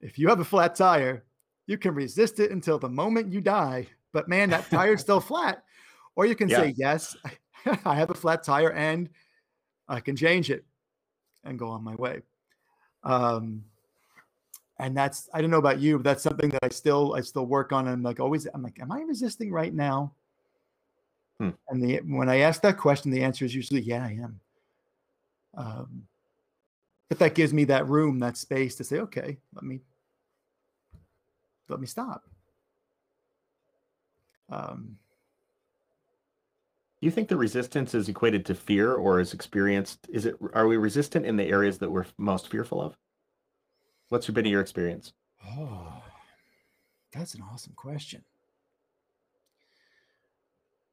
If you have a flat tire, you can resist it until the moment you die. But man, that tire's still <laughs> flat. Or you can say, yes, <laughs> I have a flat tire and I can change it and go on my way. Um, and that's I don't know about you, but that's something that I still I still work on. And I'm like always, I'm like, am I resisting right now? Hmm. And the when I ask that question, the answer is usually, yeah, I am. Um, but that gives me that room, that space to say, okay, let me let me stop. Um, you think the resistance is equated to fear or is experienced? Is it are we resistant in the areas that we're most fearful of? What's been your experience? Oh, that's an awesome question.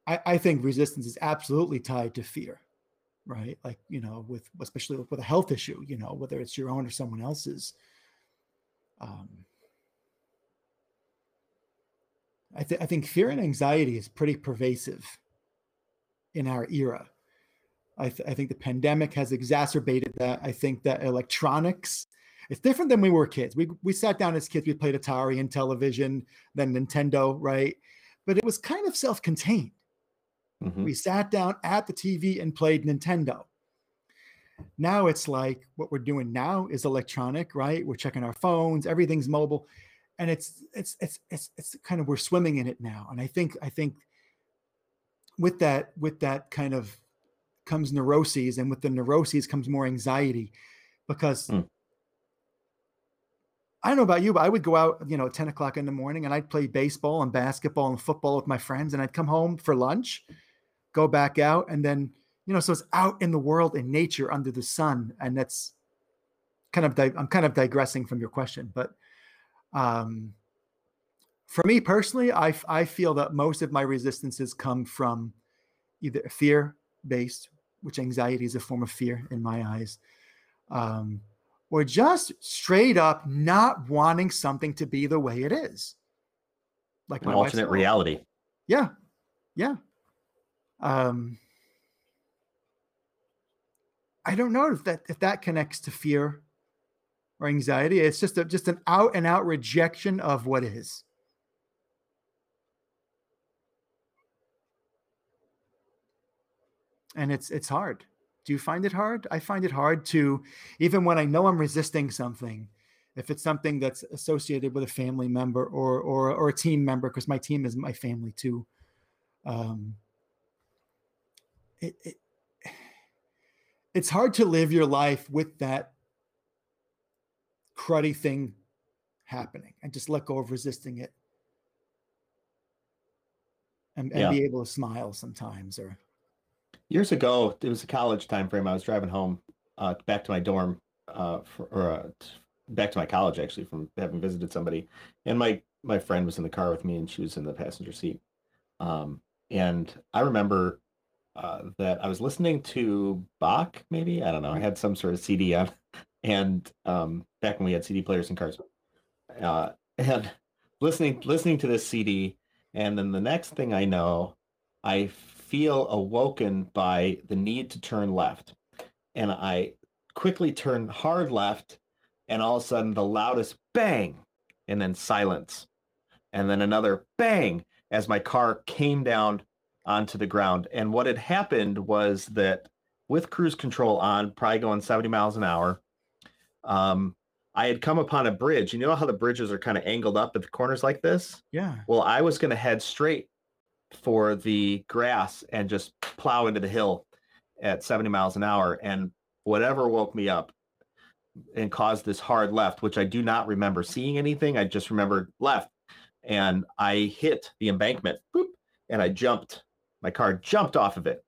I, I think resistance is absolutely tied to fear, right? Like, you know, with especially with a health issue, you know, whether it's your own or someone else's. Um, I, th- I think fear and anxiety is pretty pervasive in our era. I, th- I think the pandemic has exacerbated that. I think that electronics, it's different than we were kids. We, we sat down as kids, we played Atari and television, then Nintendo, right? But it was kind of self contained. Mm-hmm. We sat down at the TV and played Nintendo. Now it's like what we're doing now is electronic, right? We're checking our phones, everything's mobile, and it's it's it's it's it's kind of we're swimming in it now. And I think I think with that with that kind of comes neuroses, and with the neuroses comes more anxiety, because. Mm. I don't know about you, but I would go out, you know, 10 o'clock in the morning and I'd play baseball and basketball and football with my friends. And I'd come home for lunch, go back out, and then you know, so it's out in the world in nature under the sun, and that's kind of di- I'm kind of digressing from your question, but um, for me personally, I I feel that most of my resistances come from either fear based, which anxiety is a form of fear in my eyes, um, or just straight up not wanting something to be the way it is, like an alternate reality. Yeah, yeah. Um, I don't know if that if that connects to fear or anxiety. It's just a, just an out and out rejection of what is. And it's it's hard. Do you find it hard? I find it hard to even when I know I'm resisting something, if it's something that's associated with a family member or or or a team member, because my team is my family too. Um, it, it it's hard to live your life with that cruddy thing happening and just let go of resisting it and, and yeah. be able to smile sometimes or years ago it was a college time frame i was driving home uh, back to my dorm uh, for, or uh, back to my college actually from having visited somebody and my my friend was in the car with me and she was in the passenger seat. Um, and i remember uh, that I was listening to Bach, maybe? I don't know. I had some sort of CD on, <laughs> and um, back when we had CD players in cars, uh, and listening listening to this CD, and then the next thing I know, I feel awoken by the need to turn left, and I quickly turn hard left, and all of a sudden the loudest bang, and then silence, and then another bang as my car came down onto the ground. And what had happened was that with cruise control on, probably going 70 miles an hour, um, I had come upon a bridge. You know how the bridges are kind of angled up at the corners like this? Yeah. Well, I was going to head straight for the grass and just plow into the hill at 70 miles an hour. And whatever woke me up and caused this hard left, which I do not remember seeing anything. I just remember left. And I hit the embankment, boop, and I jumped my car jumped off of it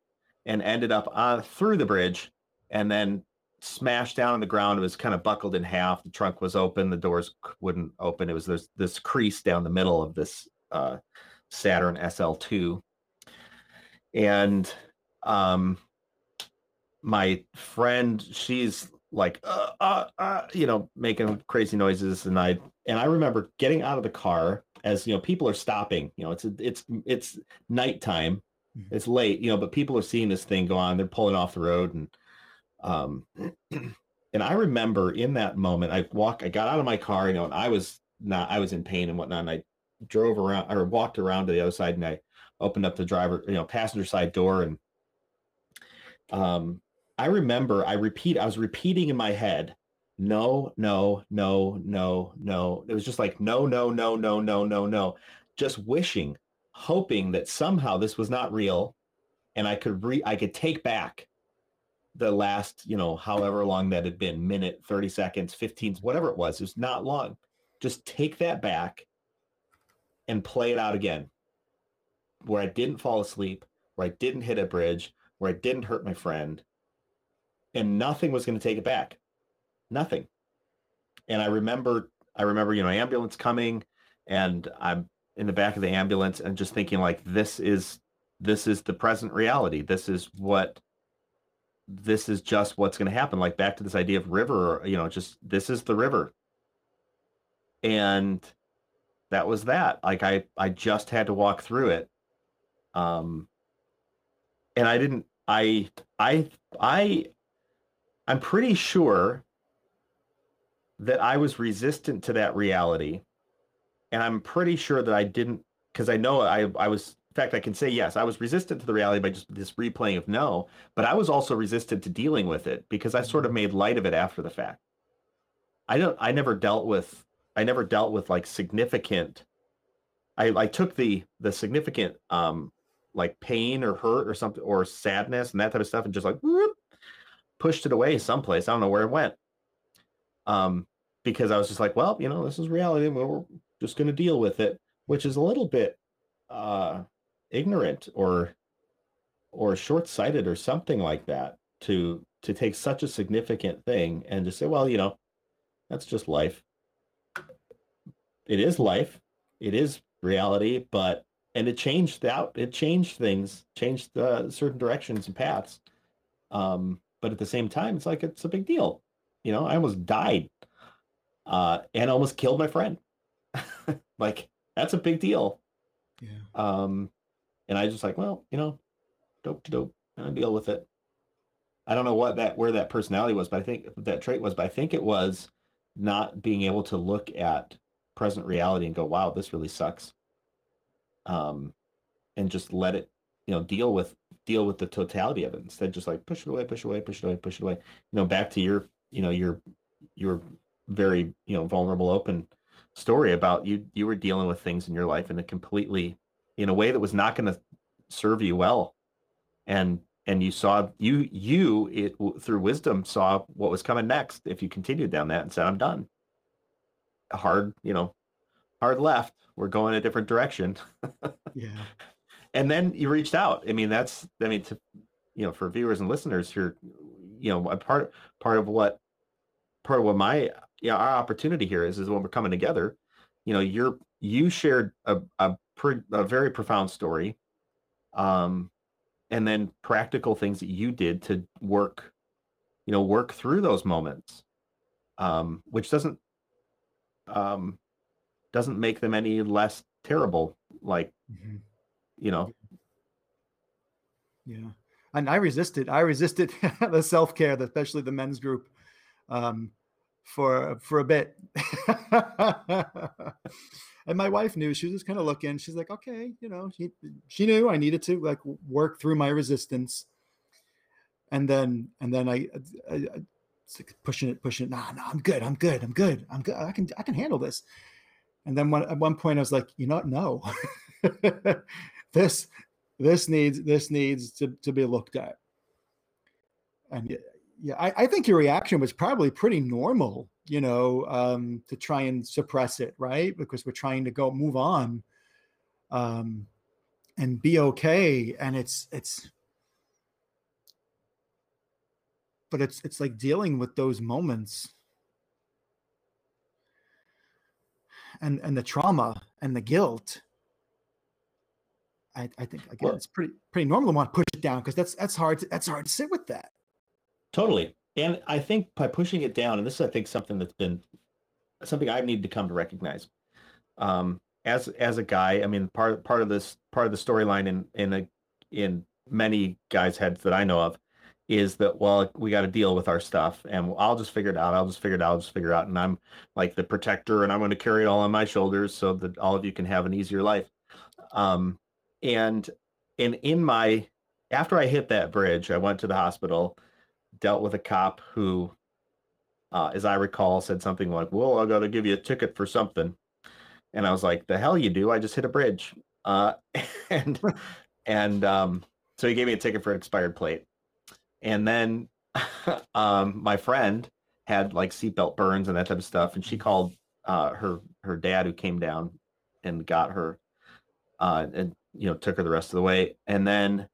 and ended up on through the bridge and then smashed down on the ground. It was kind of buckled in half. The trunk was open. The doors wouldn't open. It was this this crease down the middle of this uh, Saturn SL2. And um, my friend, she's like, uh, uh, uh, you know, making crazy noises, and I and I remember getting out of the car as you know people are stopping. You know, it's it's it's nighttime, Mm-hmm. It's late, you know, but people are seeing this thing go on. They're pulling off the road, and um, <clears throat> and I remember in that moment, I walk, I got out of my car, you know, and I was not, I was in pain and whatnot. And I drove around or walked around to the other side, and I opened up the driver, you know, passenger side door, and um, I remember I repeat, I was repeating in my head, no, no, no, no, no. It was just like no, no, no, no, no, no, no. Just wishing hoping that somehow this was not real and I could re I could take back the last, you know, however long that had been, minute, 30 seconds, 15, whatever it was. It was not long. Just take that back and play it out again. Where I didn't fall asleep, where I didn't hit a bridge, where I didn't hurt my friend, and nothing was going to take it back. Nothing. And I remember I remember, you know, ambulance coming and I'm in the back of the ambulance and just thinking like this is this is the present reality this is what this is just what's going to happen like back to this idea of river you know just this is the river and that was that. Like I I just had to walk through it. Um and I didn't I I I I'm pretty sure that I was resistant to that reality. And I'm pretty sure that I didn't because I know I I was in fact I can say yes, I was resistant to the reality by just this replaying of no, but I was also resistant to dealing with it because I sort of made light of it after the fact. I don't I never dealt with I never dealt with like significant I I took the the significant um like pain or hurt or something or sadness and that type of stuff and just like whoop, pushed it away someplace. I don't know where it went. Um because I was just like, well, you know, this is reality. We're just going to deal with it, which is a little bit uh ignorant or or short-sighted or something like that to to take such a significant thing and just say, well, you know, that's just life it is life it is reality but and it changed out it changed things changed uh, certain directions and paths. Um but at the same time it's like it's a big deal. You know i almost died uh and almost killed my friend. <laughs> Like that's a big deal. Yeah. um and i just like well you know dope to dope and i deal with it. I don't know what that where that personality was but i think that trait was but i think it was not being able to look at present reality and go, wow, this really sucks. Um, and just let it, you know, deal with deal with the totality of it instead, just like push it away, push it away, push it away, push it away. You know, back to your, you know, your your very, you know, vulnerable, open story about you you were dealing with things in your life in a completely in a way that was not going to serve you well. And and you saw you you it through wisdom saw what was coming next if you continued down that and said i'm done hard you know hard left. We're going a different direction. <laughs> Yeah. and then you reached out. I mean that's i mean to you know for viewers and listeners here you know a part part of what part of what my yeah our opportunity here is is when we're coming together. You know you're you shared a a, pre, a very profound story um and then practical things that you did to work you know work through those moments um which doesn't um doesn't make them any less terrible like Mhm. you know Yeah. And I resisted. I resisted <laughs> the self care, especially the men's group, um, for for a bit. <laughs> and my wife knew. She was just kind of looking. She's like, okay, you know, she she knew I needed to like work through my resistance. And then and then I, I, like pushing it, pushing it. Nah, no, I'm good. I'm good. I'm good. I'm good. I can I can handle this. And then one, at one point I was like, you know? No. <laughs> this this needs this needs to, to be looked at and yeah, yeah I, I think your reaction was probably pretty normal you know um, to try and suppress it right because we're trying to go move on um, and be okay and it's it's but it's it's like dealing with those moments and and the trauma and the guilt I, I think again Well- it's pretty pretty normal to want to push it down because that's that's hard to, that's hard to sit with that. Totally. And I think by pushing it down, and this is, I think, something that's been something I've needed to come to recognize. Um, as as a guy, I mean, part part of this part of the storyline in in a in many guys' heads that I know of is that well, we got to deal with our stuff, and I'll just figure it out. I'll just figure it out. I'll just figure it out, and I'm like the protector, and I'm going to carry it all on my shoulders so that all of you can have an easier life. Um, and and in my after I hit that bridge, I went to the hospital dealt with a cop who, uh, as I recall, said something like, "Well, I got to give you a ticket for something," and I was like, "The hell you do? I just hit a bridge." Uh, <laughs> and and um, so he gave me a ticket for an expired plate, and then <laughs> um, my friend had like seatbelt burns and that type of stuff, and she called uh, her her dad who came down and got her, uh, and you know took her the rest of the way, and then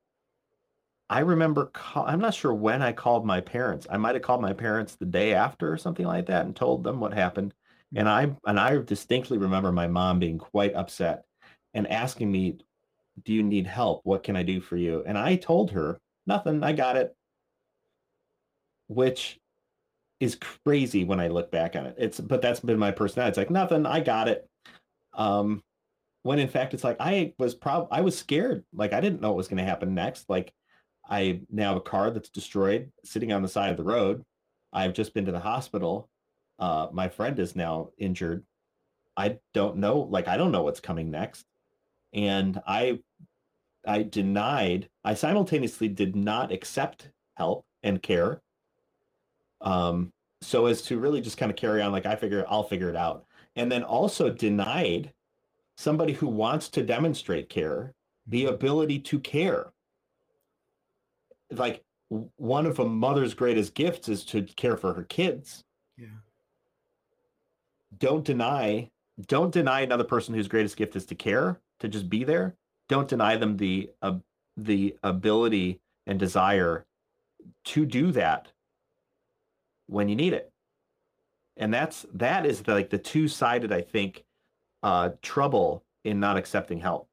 I remember, call, I'm not sure when I called my parents. I might have called my parents the day after or something like that and told them what happened. And I and I distinctly remember my mom being quite upset and asking me, "Do you need help? What can I do for you?" And I told her, "Nothing. I got it." Which is crazy when I look back on it. It's but that's been my personality. It's like nothing. I got it. Um, when in fact it's like I was prob I was scared. Like I didn't know what was going to happen next. Like I now have a car that's destroyed sitting on the side of the road. I've just been to the hospital. Uh, my friend is now injured. I don't know, like I don't know what's coming next. And I I denied, I simultaneously did not accept help and care. Um, so as to really just kind of carry on, like I figure I'll figure it out. And then also denied somebody who wants to demonstrate care the ability to care. Like one of a mother's greatest gifts is to care for her kids. Yeah. Don't deny, don't deny another person whose greatest gift is to care, to just be there. Don't deny them the uh, the ability and desire to do that when you need it. And that's that is the, like the two-sided, I think, uh, trouble in not accepting help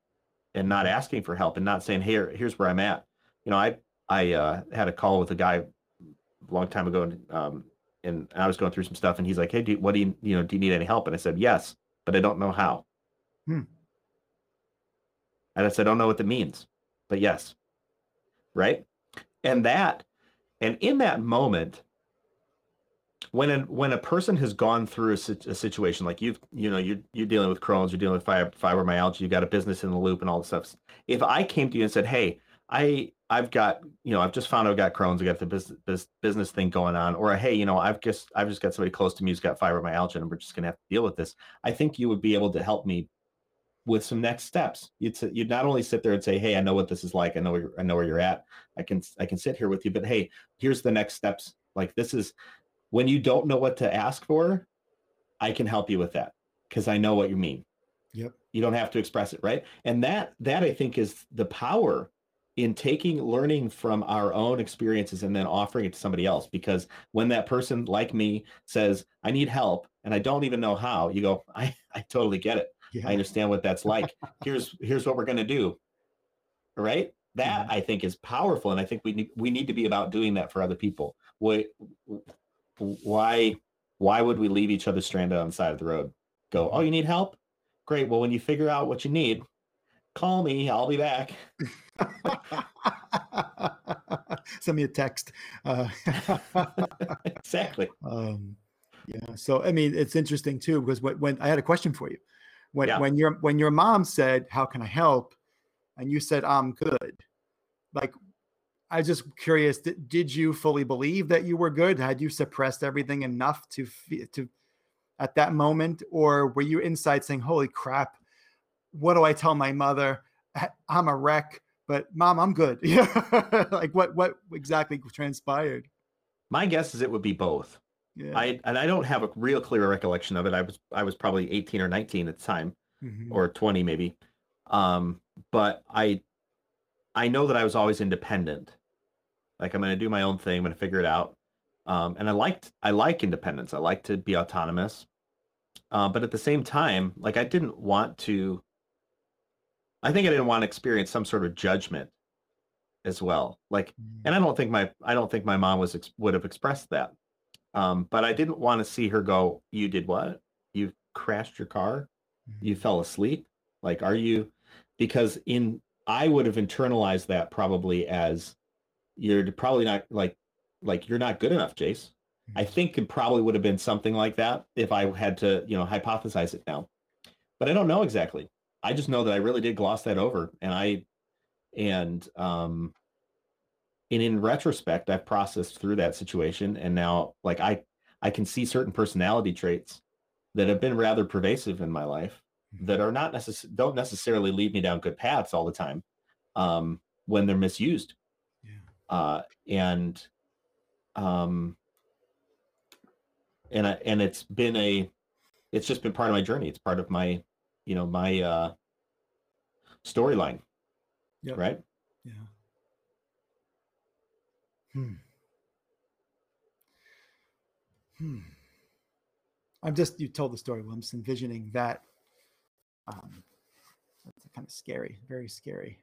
and not asking for help and not saying, "Here, here's where I'm at." You know, I I uh, had a call with a guy a long time ago, and um, and I was going through some stuff, and he's like, "Hey, do, what do you you know? Do you need any help?" And I said, "Yes, but I don't know how." Hmm. And I said, "I don't know what that means, but yes." Right, and that, and in that moment, when a, when a person has gone through a, a, situation like you've you know you're, you're dealing with Crohn's, you're dealing with fibromyalgia, you got a business in the loop and all this stuff. If I came to you and said, "Hey, I I've got you know I've just found out I've got Crohn's, I got the business business thing going on," or "Hey, you know I've just I've just got somebody close to me who's got fibromyalgia and we're just gonna have to deal with this," I think you would be able to help me with some next steps. You'd you'd not only sit there and say, "Hey, I know what this is like. I know where I know where you're at. I can I can sit here with you, but hey, here's the next steps. Like this is when you don't know what to ask for, I can help you with that because I know what you mean. Yep. You don't have to express it, right? And that that I think is the power in taking learning from our own experiences and then offering it to somebody else because when that person like me says i need help and i don't even know how you go <laughs> i i totally get it yeah. i understand what that's like here's <laughs> here's what we're going to do right that mm-hmm. i think is powerful and i think we need we need to be about doing that for other people we why why would we leave each other stranded on the side of the road? Go, oh, you need help? Great. Well, when you figure out what you need, call me. I'll be back. <laughs> Send me a text. Uh, <laughs> exactly. Um, yeah. So I mean, it's interesting too because when, when I had a question for you, when yeah. when your when your mom said, "How can I help?" and you said, "I'm good," like I was just curious. Did, did you fully believe that you were good? Had you suppressed everything enough to to at that moment, or were you inside saying, "Holy crap! What do I tell my mother? I'm a wreck." But mom, I'm good. Yeah, <laughs> like what what exactly transpired? My guess is it would be both. Yeah. I and I don't have a real clear recollection of it. I was I was probably 18 or 19 at the time, mm-hmm. or 20 maybe. Um, but I I know that I was always independent. Like I'm going to do my own thing. I'm going to figure it out. Um, and I liked I like independence. I like to be autonomous. Uh, but at the same time, like I didn't want to. I think I didn't want to experience some sort of judgment as well. Like, and I Mm. don't think my I don't think my mom was ex- would have expressed that. Um, but I didn't want to see her go. You did what? You crashed your car. You Mhm. fell asleep. Like, are you? Because in I would have internalized that probably as you're probably not like like you're not good enough, Jace. I Mhm. think it probably would have been something like that if I had to, you know, hypothesize it now. But I don't know exactly. I just know that I really did gloss that over, and I and um and in retrospect, I've processed through that situation, and now like I I can see certain personality traits that have been rather pervasive in my life that are not necess- don't necessarily lead me down good paths all the time um, when they're misused Yeah. uh, and um, and I, and it's been a it's just been part of my journey it's part of my you know my uh storyline Yep. right Yeah. Hmm. Hmm. I'm just you told the story. Well, I'm just envisioning that. Um, that's kind of scary, very scary.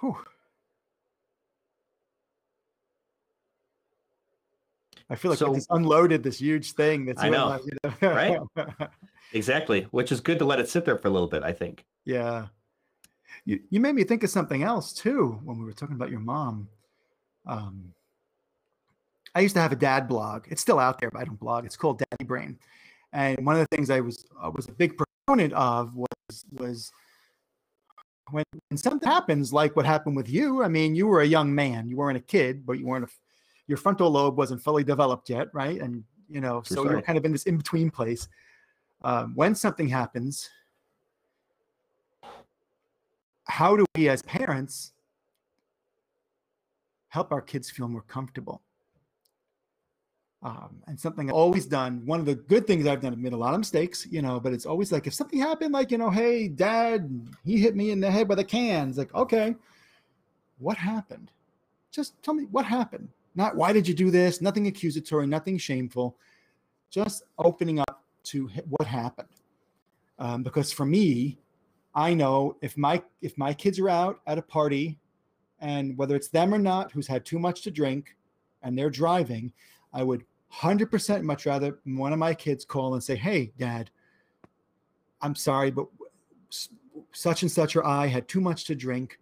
Whew. I feel like So- we just unloaded this huge thing. That's I know, like, you know? <laughs> right? Exactly, which is good to let it sit there for a little bit. I think. yeah. You you made me think of something else too when we were talking about your mom. Um, I used to have a dad blog. It's still out there, but I don't blog. It's called Daddy Brain, and one of the things I was I was a big proponent of was was when, when something happens like what happened with you. I mean, you were a young man. You weren't a kid, but you weren't a your frontal lobe wasn't fully developed yet, right? And you know, so you're kind of in this in between place. Um, when something happens, how do we as parents help our kids feel more comfortable? Um, and something I've always done, one of the good things I've done, I've made a lot of mistakes, you know, but it's always like if something happened, like, you know, hey, dad, he hit me in the head with a can. It's like, okay, what happened? Just tell me what happened. Not why did you do this? Nothing accusatory, nothing shameful. Just opening up to what happened. Um, because for me, I know if my if my kids are out at a party, and whether it's them or not, who's had too much to drink, and they're driving, I would hundred percent much rather one of my kids call and say, "Hey, Dad, I'm sorry, but such and such or I had too much to drink.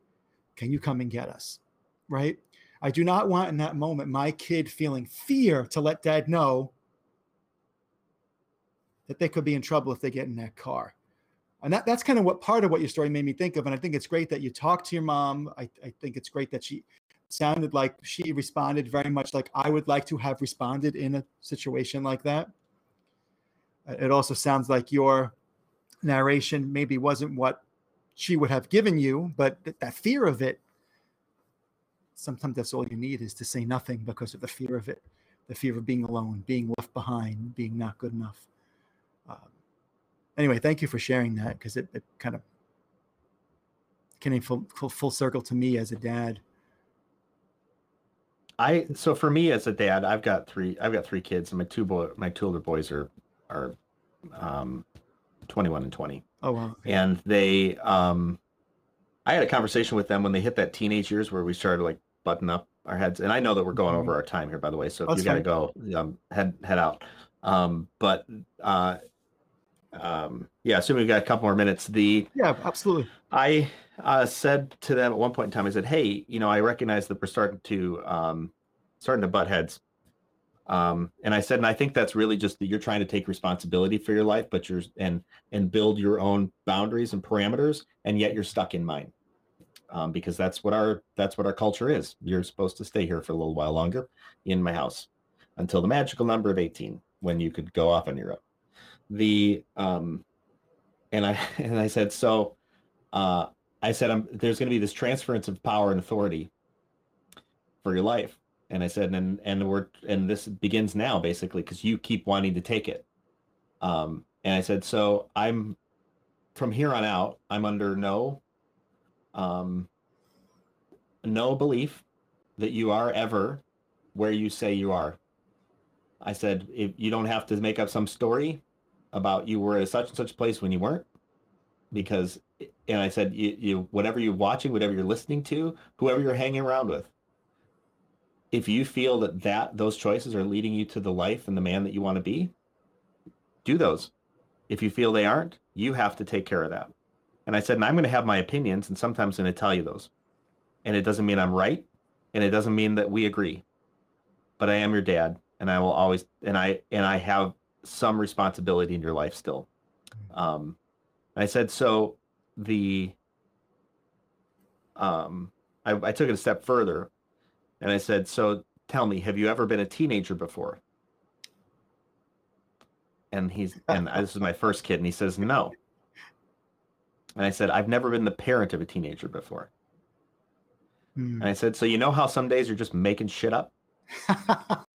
Can you come and get us?" Right? I do not want in that moment my kid feeling fear to let Dad know that they could be in trouble if they get in that car and that, that's kind of what part of what your story made me think of and i think it's great that you talked to your mom I, I think it's great that she sounded like she responded very much like i would like to have responded in a situation like that Uh, it also sounds like your narration maybe wasn't what she would have given you but th- that fear of it sometimes that's all you need is to say nothing because of the fear of it the fear of being alone being left behind being not good enough um, anyway, thank you for sharing that because it, it kind of came full, full full circle to me as a dad. I so for me as a dad, I've got three. I've got three kids, and my two boy, my two older boys are are um, twenty one and twenty, Oh wow, and they. Um, I had a conversation with them when they hit that teenage years where we started like button up our heads, and I know that we're going Mhm. over our time here, by the way. So if That's you got to go, um, head head out. Um, but uh, um, yeah, assuming we got a couple more minutes, the yeah, absolutely. I uh, said to them at one point in time, I said, "Hey, you know, I recognize that we're starting to um, starting to butt heads." Um, and I said, and I think that's really just that you're trying to take responsibility for your life, but you're and and build your own boundaries and parameters, and yet you're stuck in mine, um, because that's what our that's what our culture is. You're supposed to stay here for a little while longer in my house until the magical number of 18, when you could go off on your own. The um, and I <laughs> and I said so. Uh, I said, I'm, there's going to be this transference of power and authority for your life. And I said, and, and we're, and this begins now basically, because you keep wanting to take it. Um, and I said, so I'm from here on out, I'm under no, um, no belief that you are ever where you say you are. I said, if you don't have to make up some story about you were at such and such place when you weren't, because and I said, you, you whatever you're watching, whatever you're listening to, whoever you're hanging around with, if you feel that that those choices are leading you to the life and the man that you want to be, do those. If you feel they aren't, you have to take care of that. And I said, and I'm going to have my opinions, and sometimes I'm going to tell you those. And it doesn't mean I'm right, and it doesn't mean that we agree. But I am your dad, and I will always, and I and I have some responsibility in your life still. Um, I said, so the um I, I took it a step further and I said, so tell me, have you ever been a teenager before? And he's <laughs> and I- this is my first kid, and he says no. And I said, I've never been the parent of a teenager before. Hmm. And I said, so you know how some days you're just making shit up? <laughs>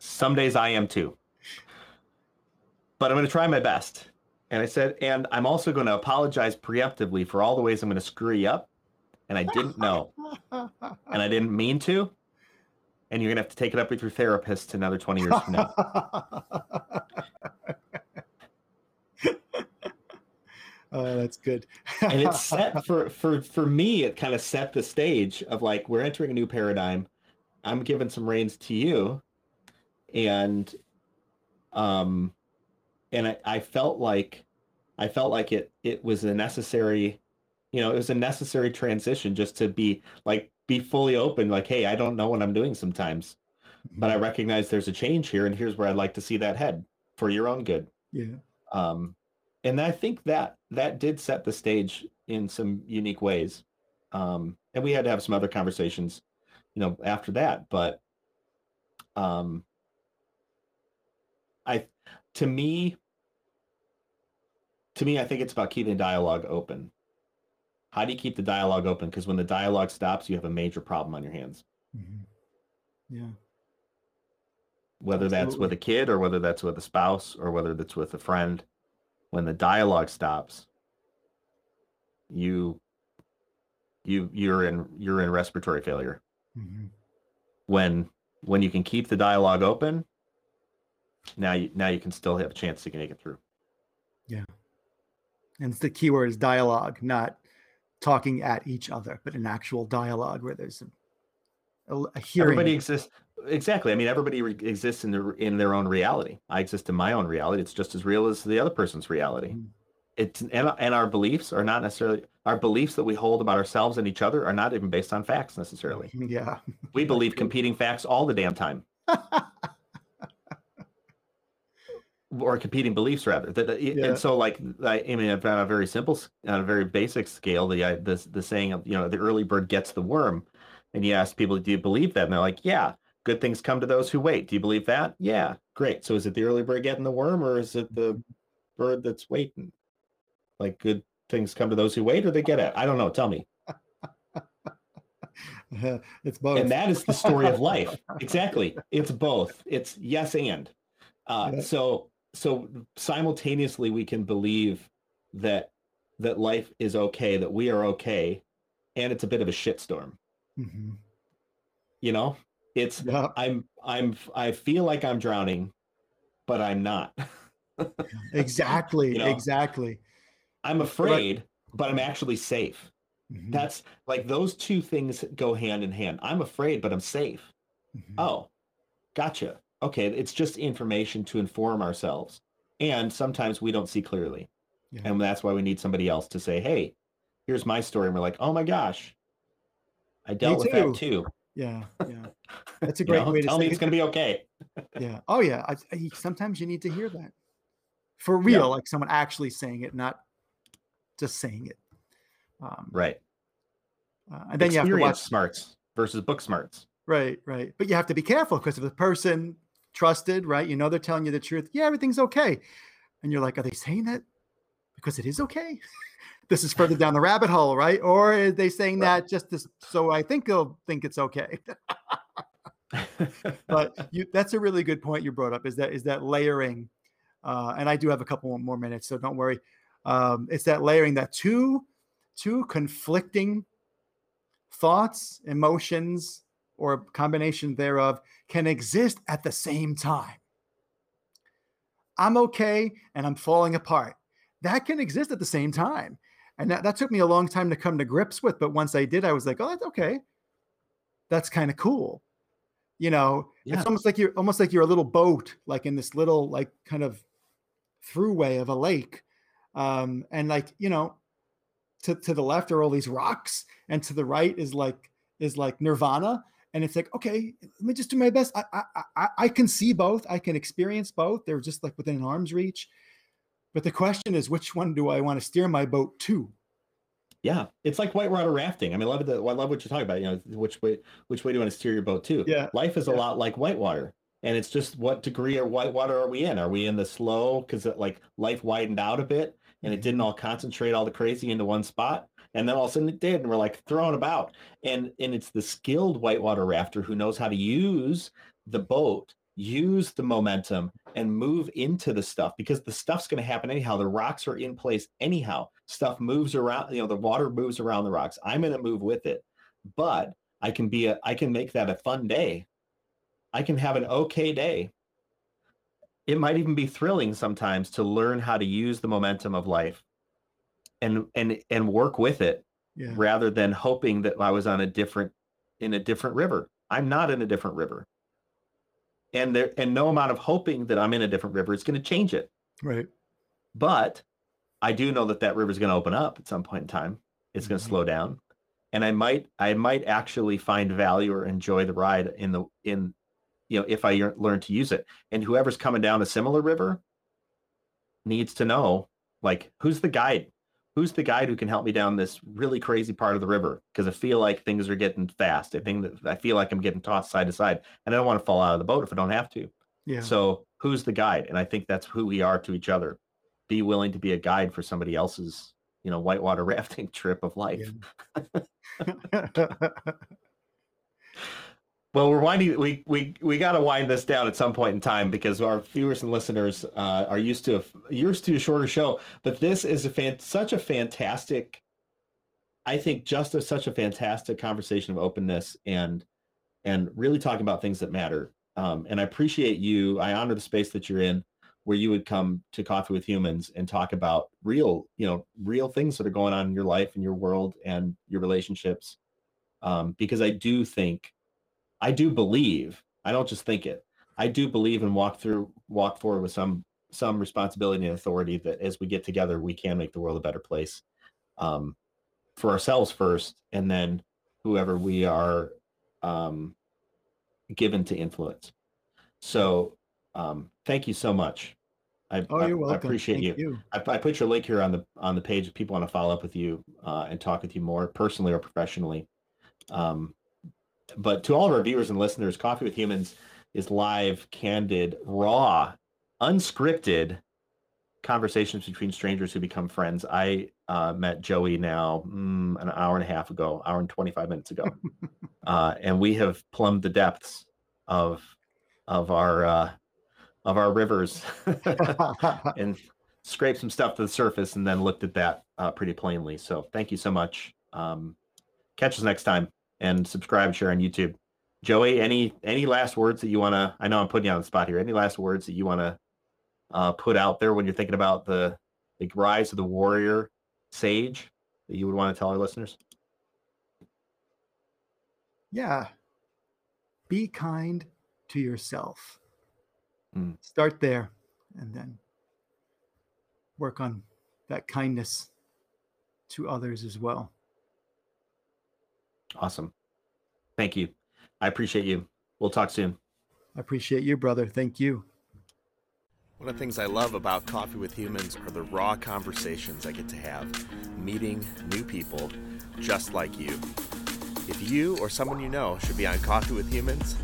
Some days I am too. But I'm going to try my best. And I said, and I'm also going to apologize preemptively for all the ways I'm going to screw you up. And I didn't know. and I didn't mean to. And you're going to have to take it up with your therapist another 20 years from now. <laughs> oh, that's good. and it set <laughs> for for for me it kind of set the stage of like we're entering a new paradigm I'm giving some reins to you, and um, and I, I felt like I felt like it it was a necessary, you know, it was a necessary transition just to be like be fully open. Like, hey, I don't know what I'm doing sometimes, but I recognize there's a change here, and here's where I'd like to see that head for your own good. Yeah. Um, and I think that that did set the stage in some unique ways. Um, and we had to have some other conversations, you know, after that. But um, I, to me, to me, I think it's about keeping dialogue open. How do you keep the dialogue open? Because when the dialogue stops, you have a major problem on your hands. Mhm. Yeah. Whether that's with a kid or whether that's with a spouse or whether that's with a friend, when the dialogue stops, you you you're in you're in respiratory failure. Mhm. When when you can keep the dialogue open, now you now you can still have a chance to make it through. And the key word is dialogue, not talking at each other, but an actual dialogue where there's a, a, hearing. Everybody exists exactly. I mean, everybody re- exists in their in their own reality. I exist in my own reality. It's just as real as the other person's reality. Mhm. It's and, and our beliefs are not necessarily our beliefs that we hold about ourselves and each other are not even based on facts necessarily. Yeah. We <laughs> believe competing facts all the damn time. <laughs> or competing beliefs rather. That Yeah. and so like I, I mean on a very simple on a very basic scale the uh, the the saying of you know the early bird gets the worm. And you ask people do you believe that? And they're like yeah. Good things come to those who wait. Do you believe that? Yeah. Great. So is it the early bird getting the worm or is it the bird that's waiting? Like good things come to those who wait or they get it i don't know. Tell me. <laughs> It's both. and that is the story of life. <laughs> Exactly. It's both. It's yes and. Uh, Yeah. so so simultaneously we can believe that that life is okay that we are okay and it's a bit of a shitstorm Mhm. you know it's Yeah. i'm i'm i feel like i'm drowning but i'm not <laughs> Exactly. You know? Exactly. i'm afraid but i'm actually safe Mhm. that's like those two things go hand in hand i'm afraid but i'm safe Mhm. Oh, gotcha. Okay, it's just information to inform ourselves. And sometimes we don't see clearly. Yeah. And that's why we need somebody else to say, hey, here's my story. And we're like, oh my gosh, I dealt with that too. Yeah. Yeah. <laughs> That's a You great know, way to tell me it's going to be okay. <laughs> Yeah. Oh yeah. I, I- sometimes you need to hear that for real, like someone actually saying it, not just saying it. Um, Right. uh, and then you have to Experience watch. smarts versus book smarts. Right. Right. But you have to be careful because if the person trusted, right, you know, they're telling you the truth. Yeah, everything's okay. And you're like, are they saying that because it is okay? <laughs> this is further down the rabbit hole, right? Or are they saying Right. that just to, so I think they'll think it's okay? <laughs> but <laughs> you that's a really good point you brought up is that is that layering uh, and i do have a couple more minutes so don't worry um, it's that layering that two two conflicting thoughts emotions or a combination thereof can exist at the same time. I'm okay and i'm falling apart. That can exist at the same time. And that, that took me a long time to come to grips with but once i did i was like oh that's okay. That's kind of cool. You know Yeah. it's almost like you're almost like you're a little boat like in this little like kind of throughway of a lake. Um and like you know to, to the left are all these rocks and to the right is like is like nirvana and it's like okay let me just do my best i i i, I can see both i can experience both they're just like within arm's reach but the question is which one do i want to steer my boat to yeah. It's like whitewater rafting. I mean, I love the, I love what you're talking about. You know, which way, which way do you want to steer your boat to? Yeah, Life is yeah. a lot like whitewater. And it's just what degree of whitewater are we in? Are we in the slow because like life widened out a bit and it Mm-hmm. didn't all concentrate all the crazy into one spot? And then all of a sudden it did, and we're like thrown about. And and it's the skilled whitewater rafter who knows how to use the boat, use the momentum, and move into the stuff because the stuff's going to happen anyhow. The rocks are in place anyhow. Stuff moves around, you know, the water moves around the rocks. I'm going to move with it. But I can be a I can make that a fun day. I can have an okay day. It might even be thrilling sometimes to learn how to use the momentum of life and and and work with it yeah rather than hoping that I was on a different in a different river. I'm not in a different river. And there and no amount of hoping that I'm in a different river is going to change it. Right. But I do know that that river is going to open up at some point in time. It's going to mm-hmm. slow down, and I might I might actually find value or enjoy the ride in the in you know if I learn to use it. And whoever's coming down a similar river needs to know like who's the guide who's the guide who can help me down this really crazy part of the river? Because i feel like things are getting fast. I think that i feel like i'm getting tossed side to side and i don't want to fall out of the boat if i don't have to. Yeah. so who's the guide? And i think that's who we are to each other. Be willing to be a guide for somebody else's you know whitewater <laughs> rafting trip of life <laughs> <laughs> Well, we're winding. We we we got to wind this down at some point in time because our viewers and listeners uh, are used to a, used to a shorter show. But this is a fan, such a fantastic. I think just a, such a fantastic conversation of openness and and really talking about things that matter. Um, and I appreciate you. I honor the space that you're in, where you would come to Coffee with Humans and talk about real, you know, real things that are going on in your life and your world and your relationships. Um, because I do think I do believe, I don't just think it. I do believe and walk through walk forward with some some responsibility and authority that as we get together, we can make the world a better place. Um, for ourselves first, and then whoever we are um, given to influence. So um, thank you so much. I, oh, you're welcome. I appreciate Thank you. I, I put your link here on the on the page if people want to follow up with you uh, and talk with you more personally or professionally. Um, but to all of our viewers and listeners, Coffee with Humans is live, candid, raw, unscripted conversations between strangers who become friends. I uh, met Joey now mm, an hour and a half ago, hour and 25 minutes ago. <laughs> uh, and we have plumbed the depths of of our uh, of our rivers <laughs> and scraped some stuff to the surface and then looked at that uh, pretty plainly. So thank you so much. Um, catch us next time and subscribe, share on YouTube. Joey, any any last words that you want to? I know I'm putting you on the spot here. Any last words that you want to uh, put out there when you're thinking about the the rise of the warrior sage that you would want to tell our listeners? yeah. Be kind to yourself. Mm. Start there and then work on that kindness to others as well. Awesome. Thank you. I appreciate you. We'll talk soon. I appreciate you, brother. Thank you. One of the things I love about Coffee with Humans are the raw conversations I get to have, meeting new people just like you. If you or someone you know should be on Coffee with Humans,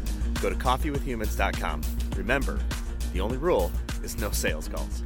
go to coffeewithhumans.com. Remember, the only rule is no sales calls.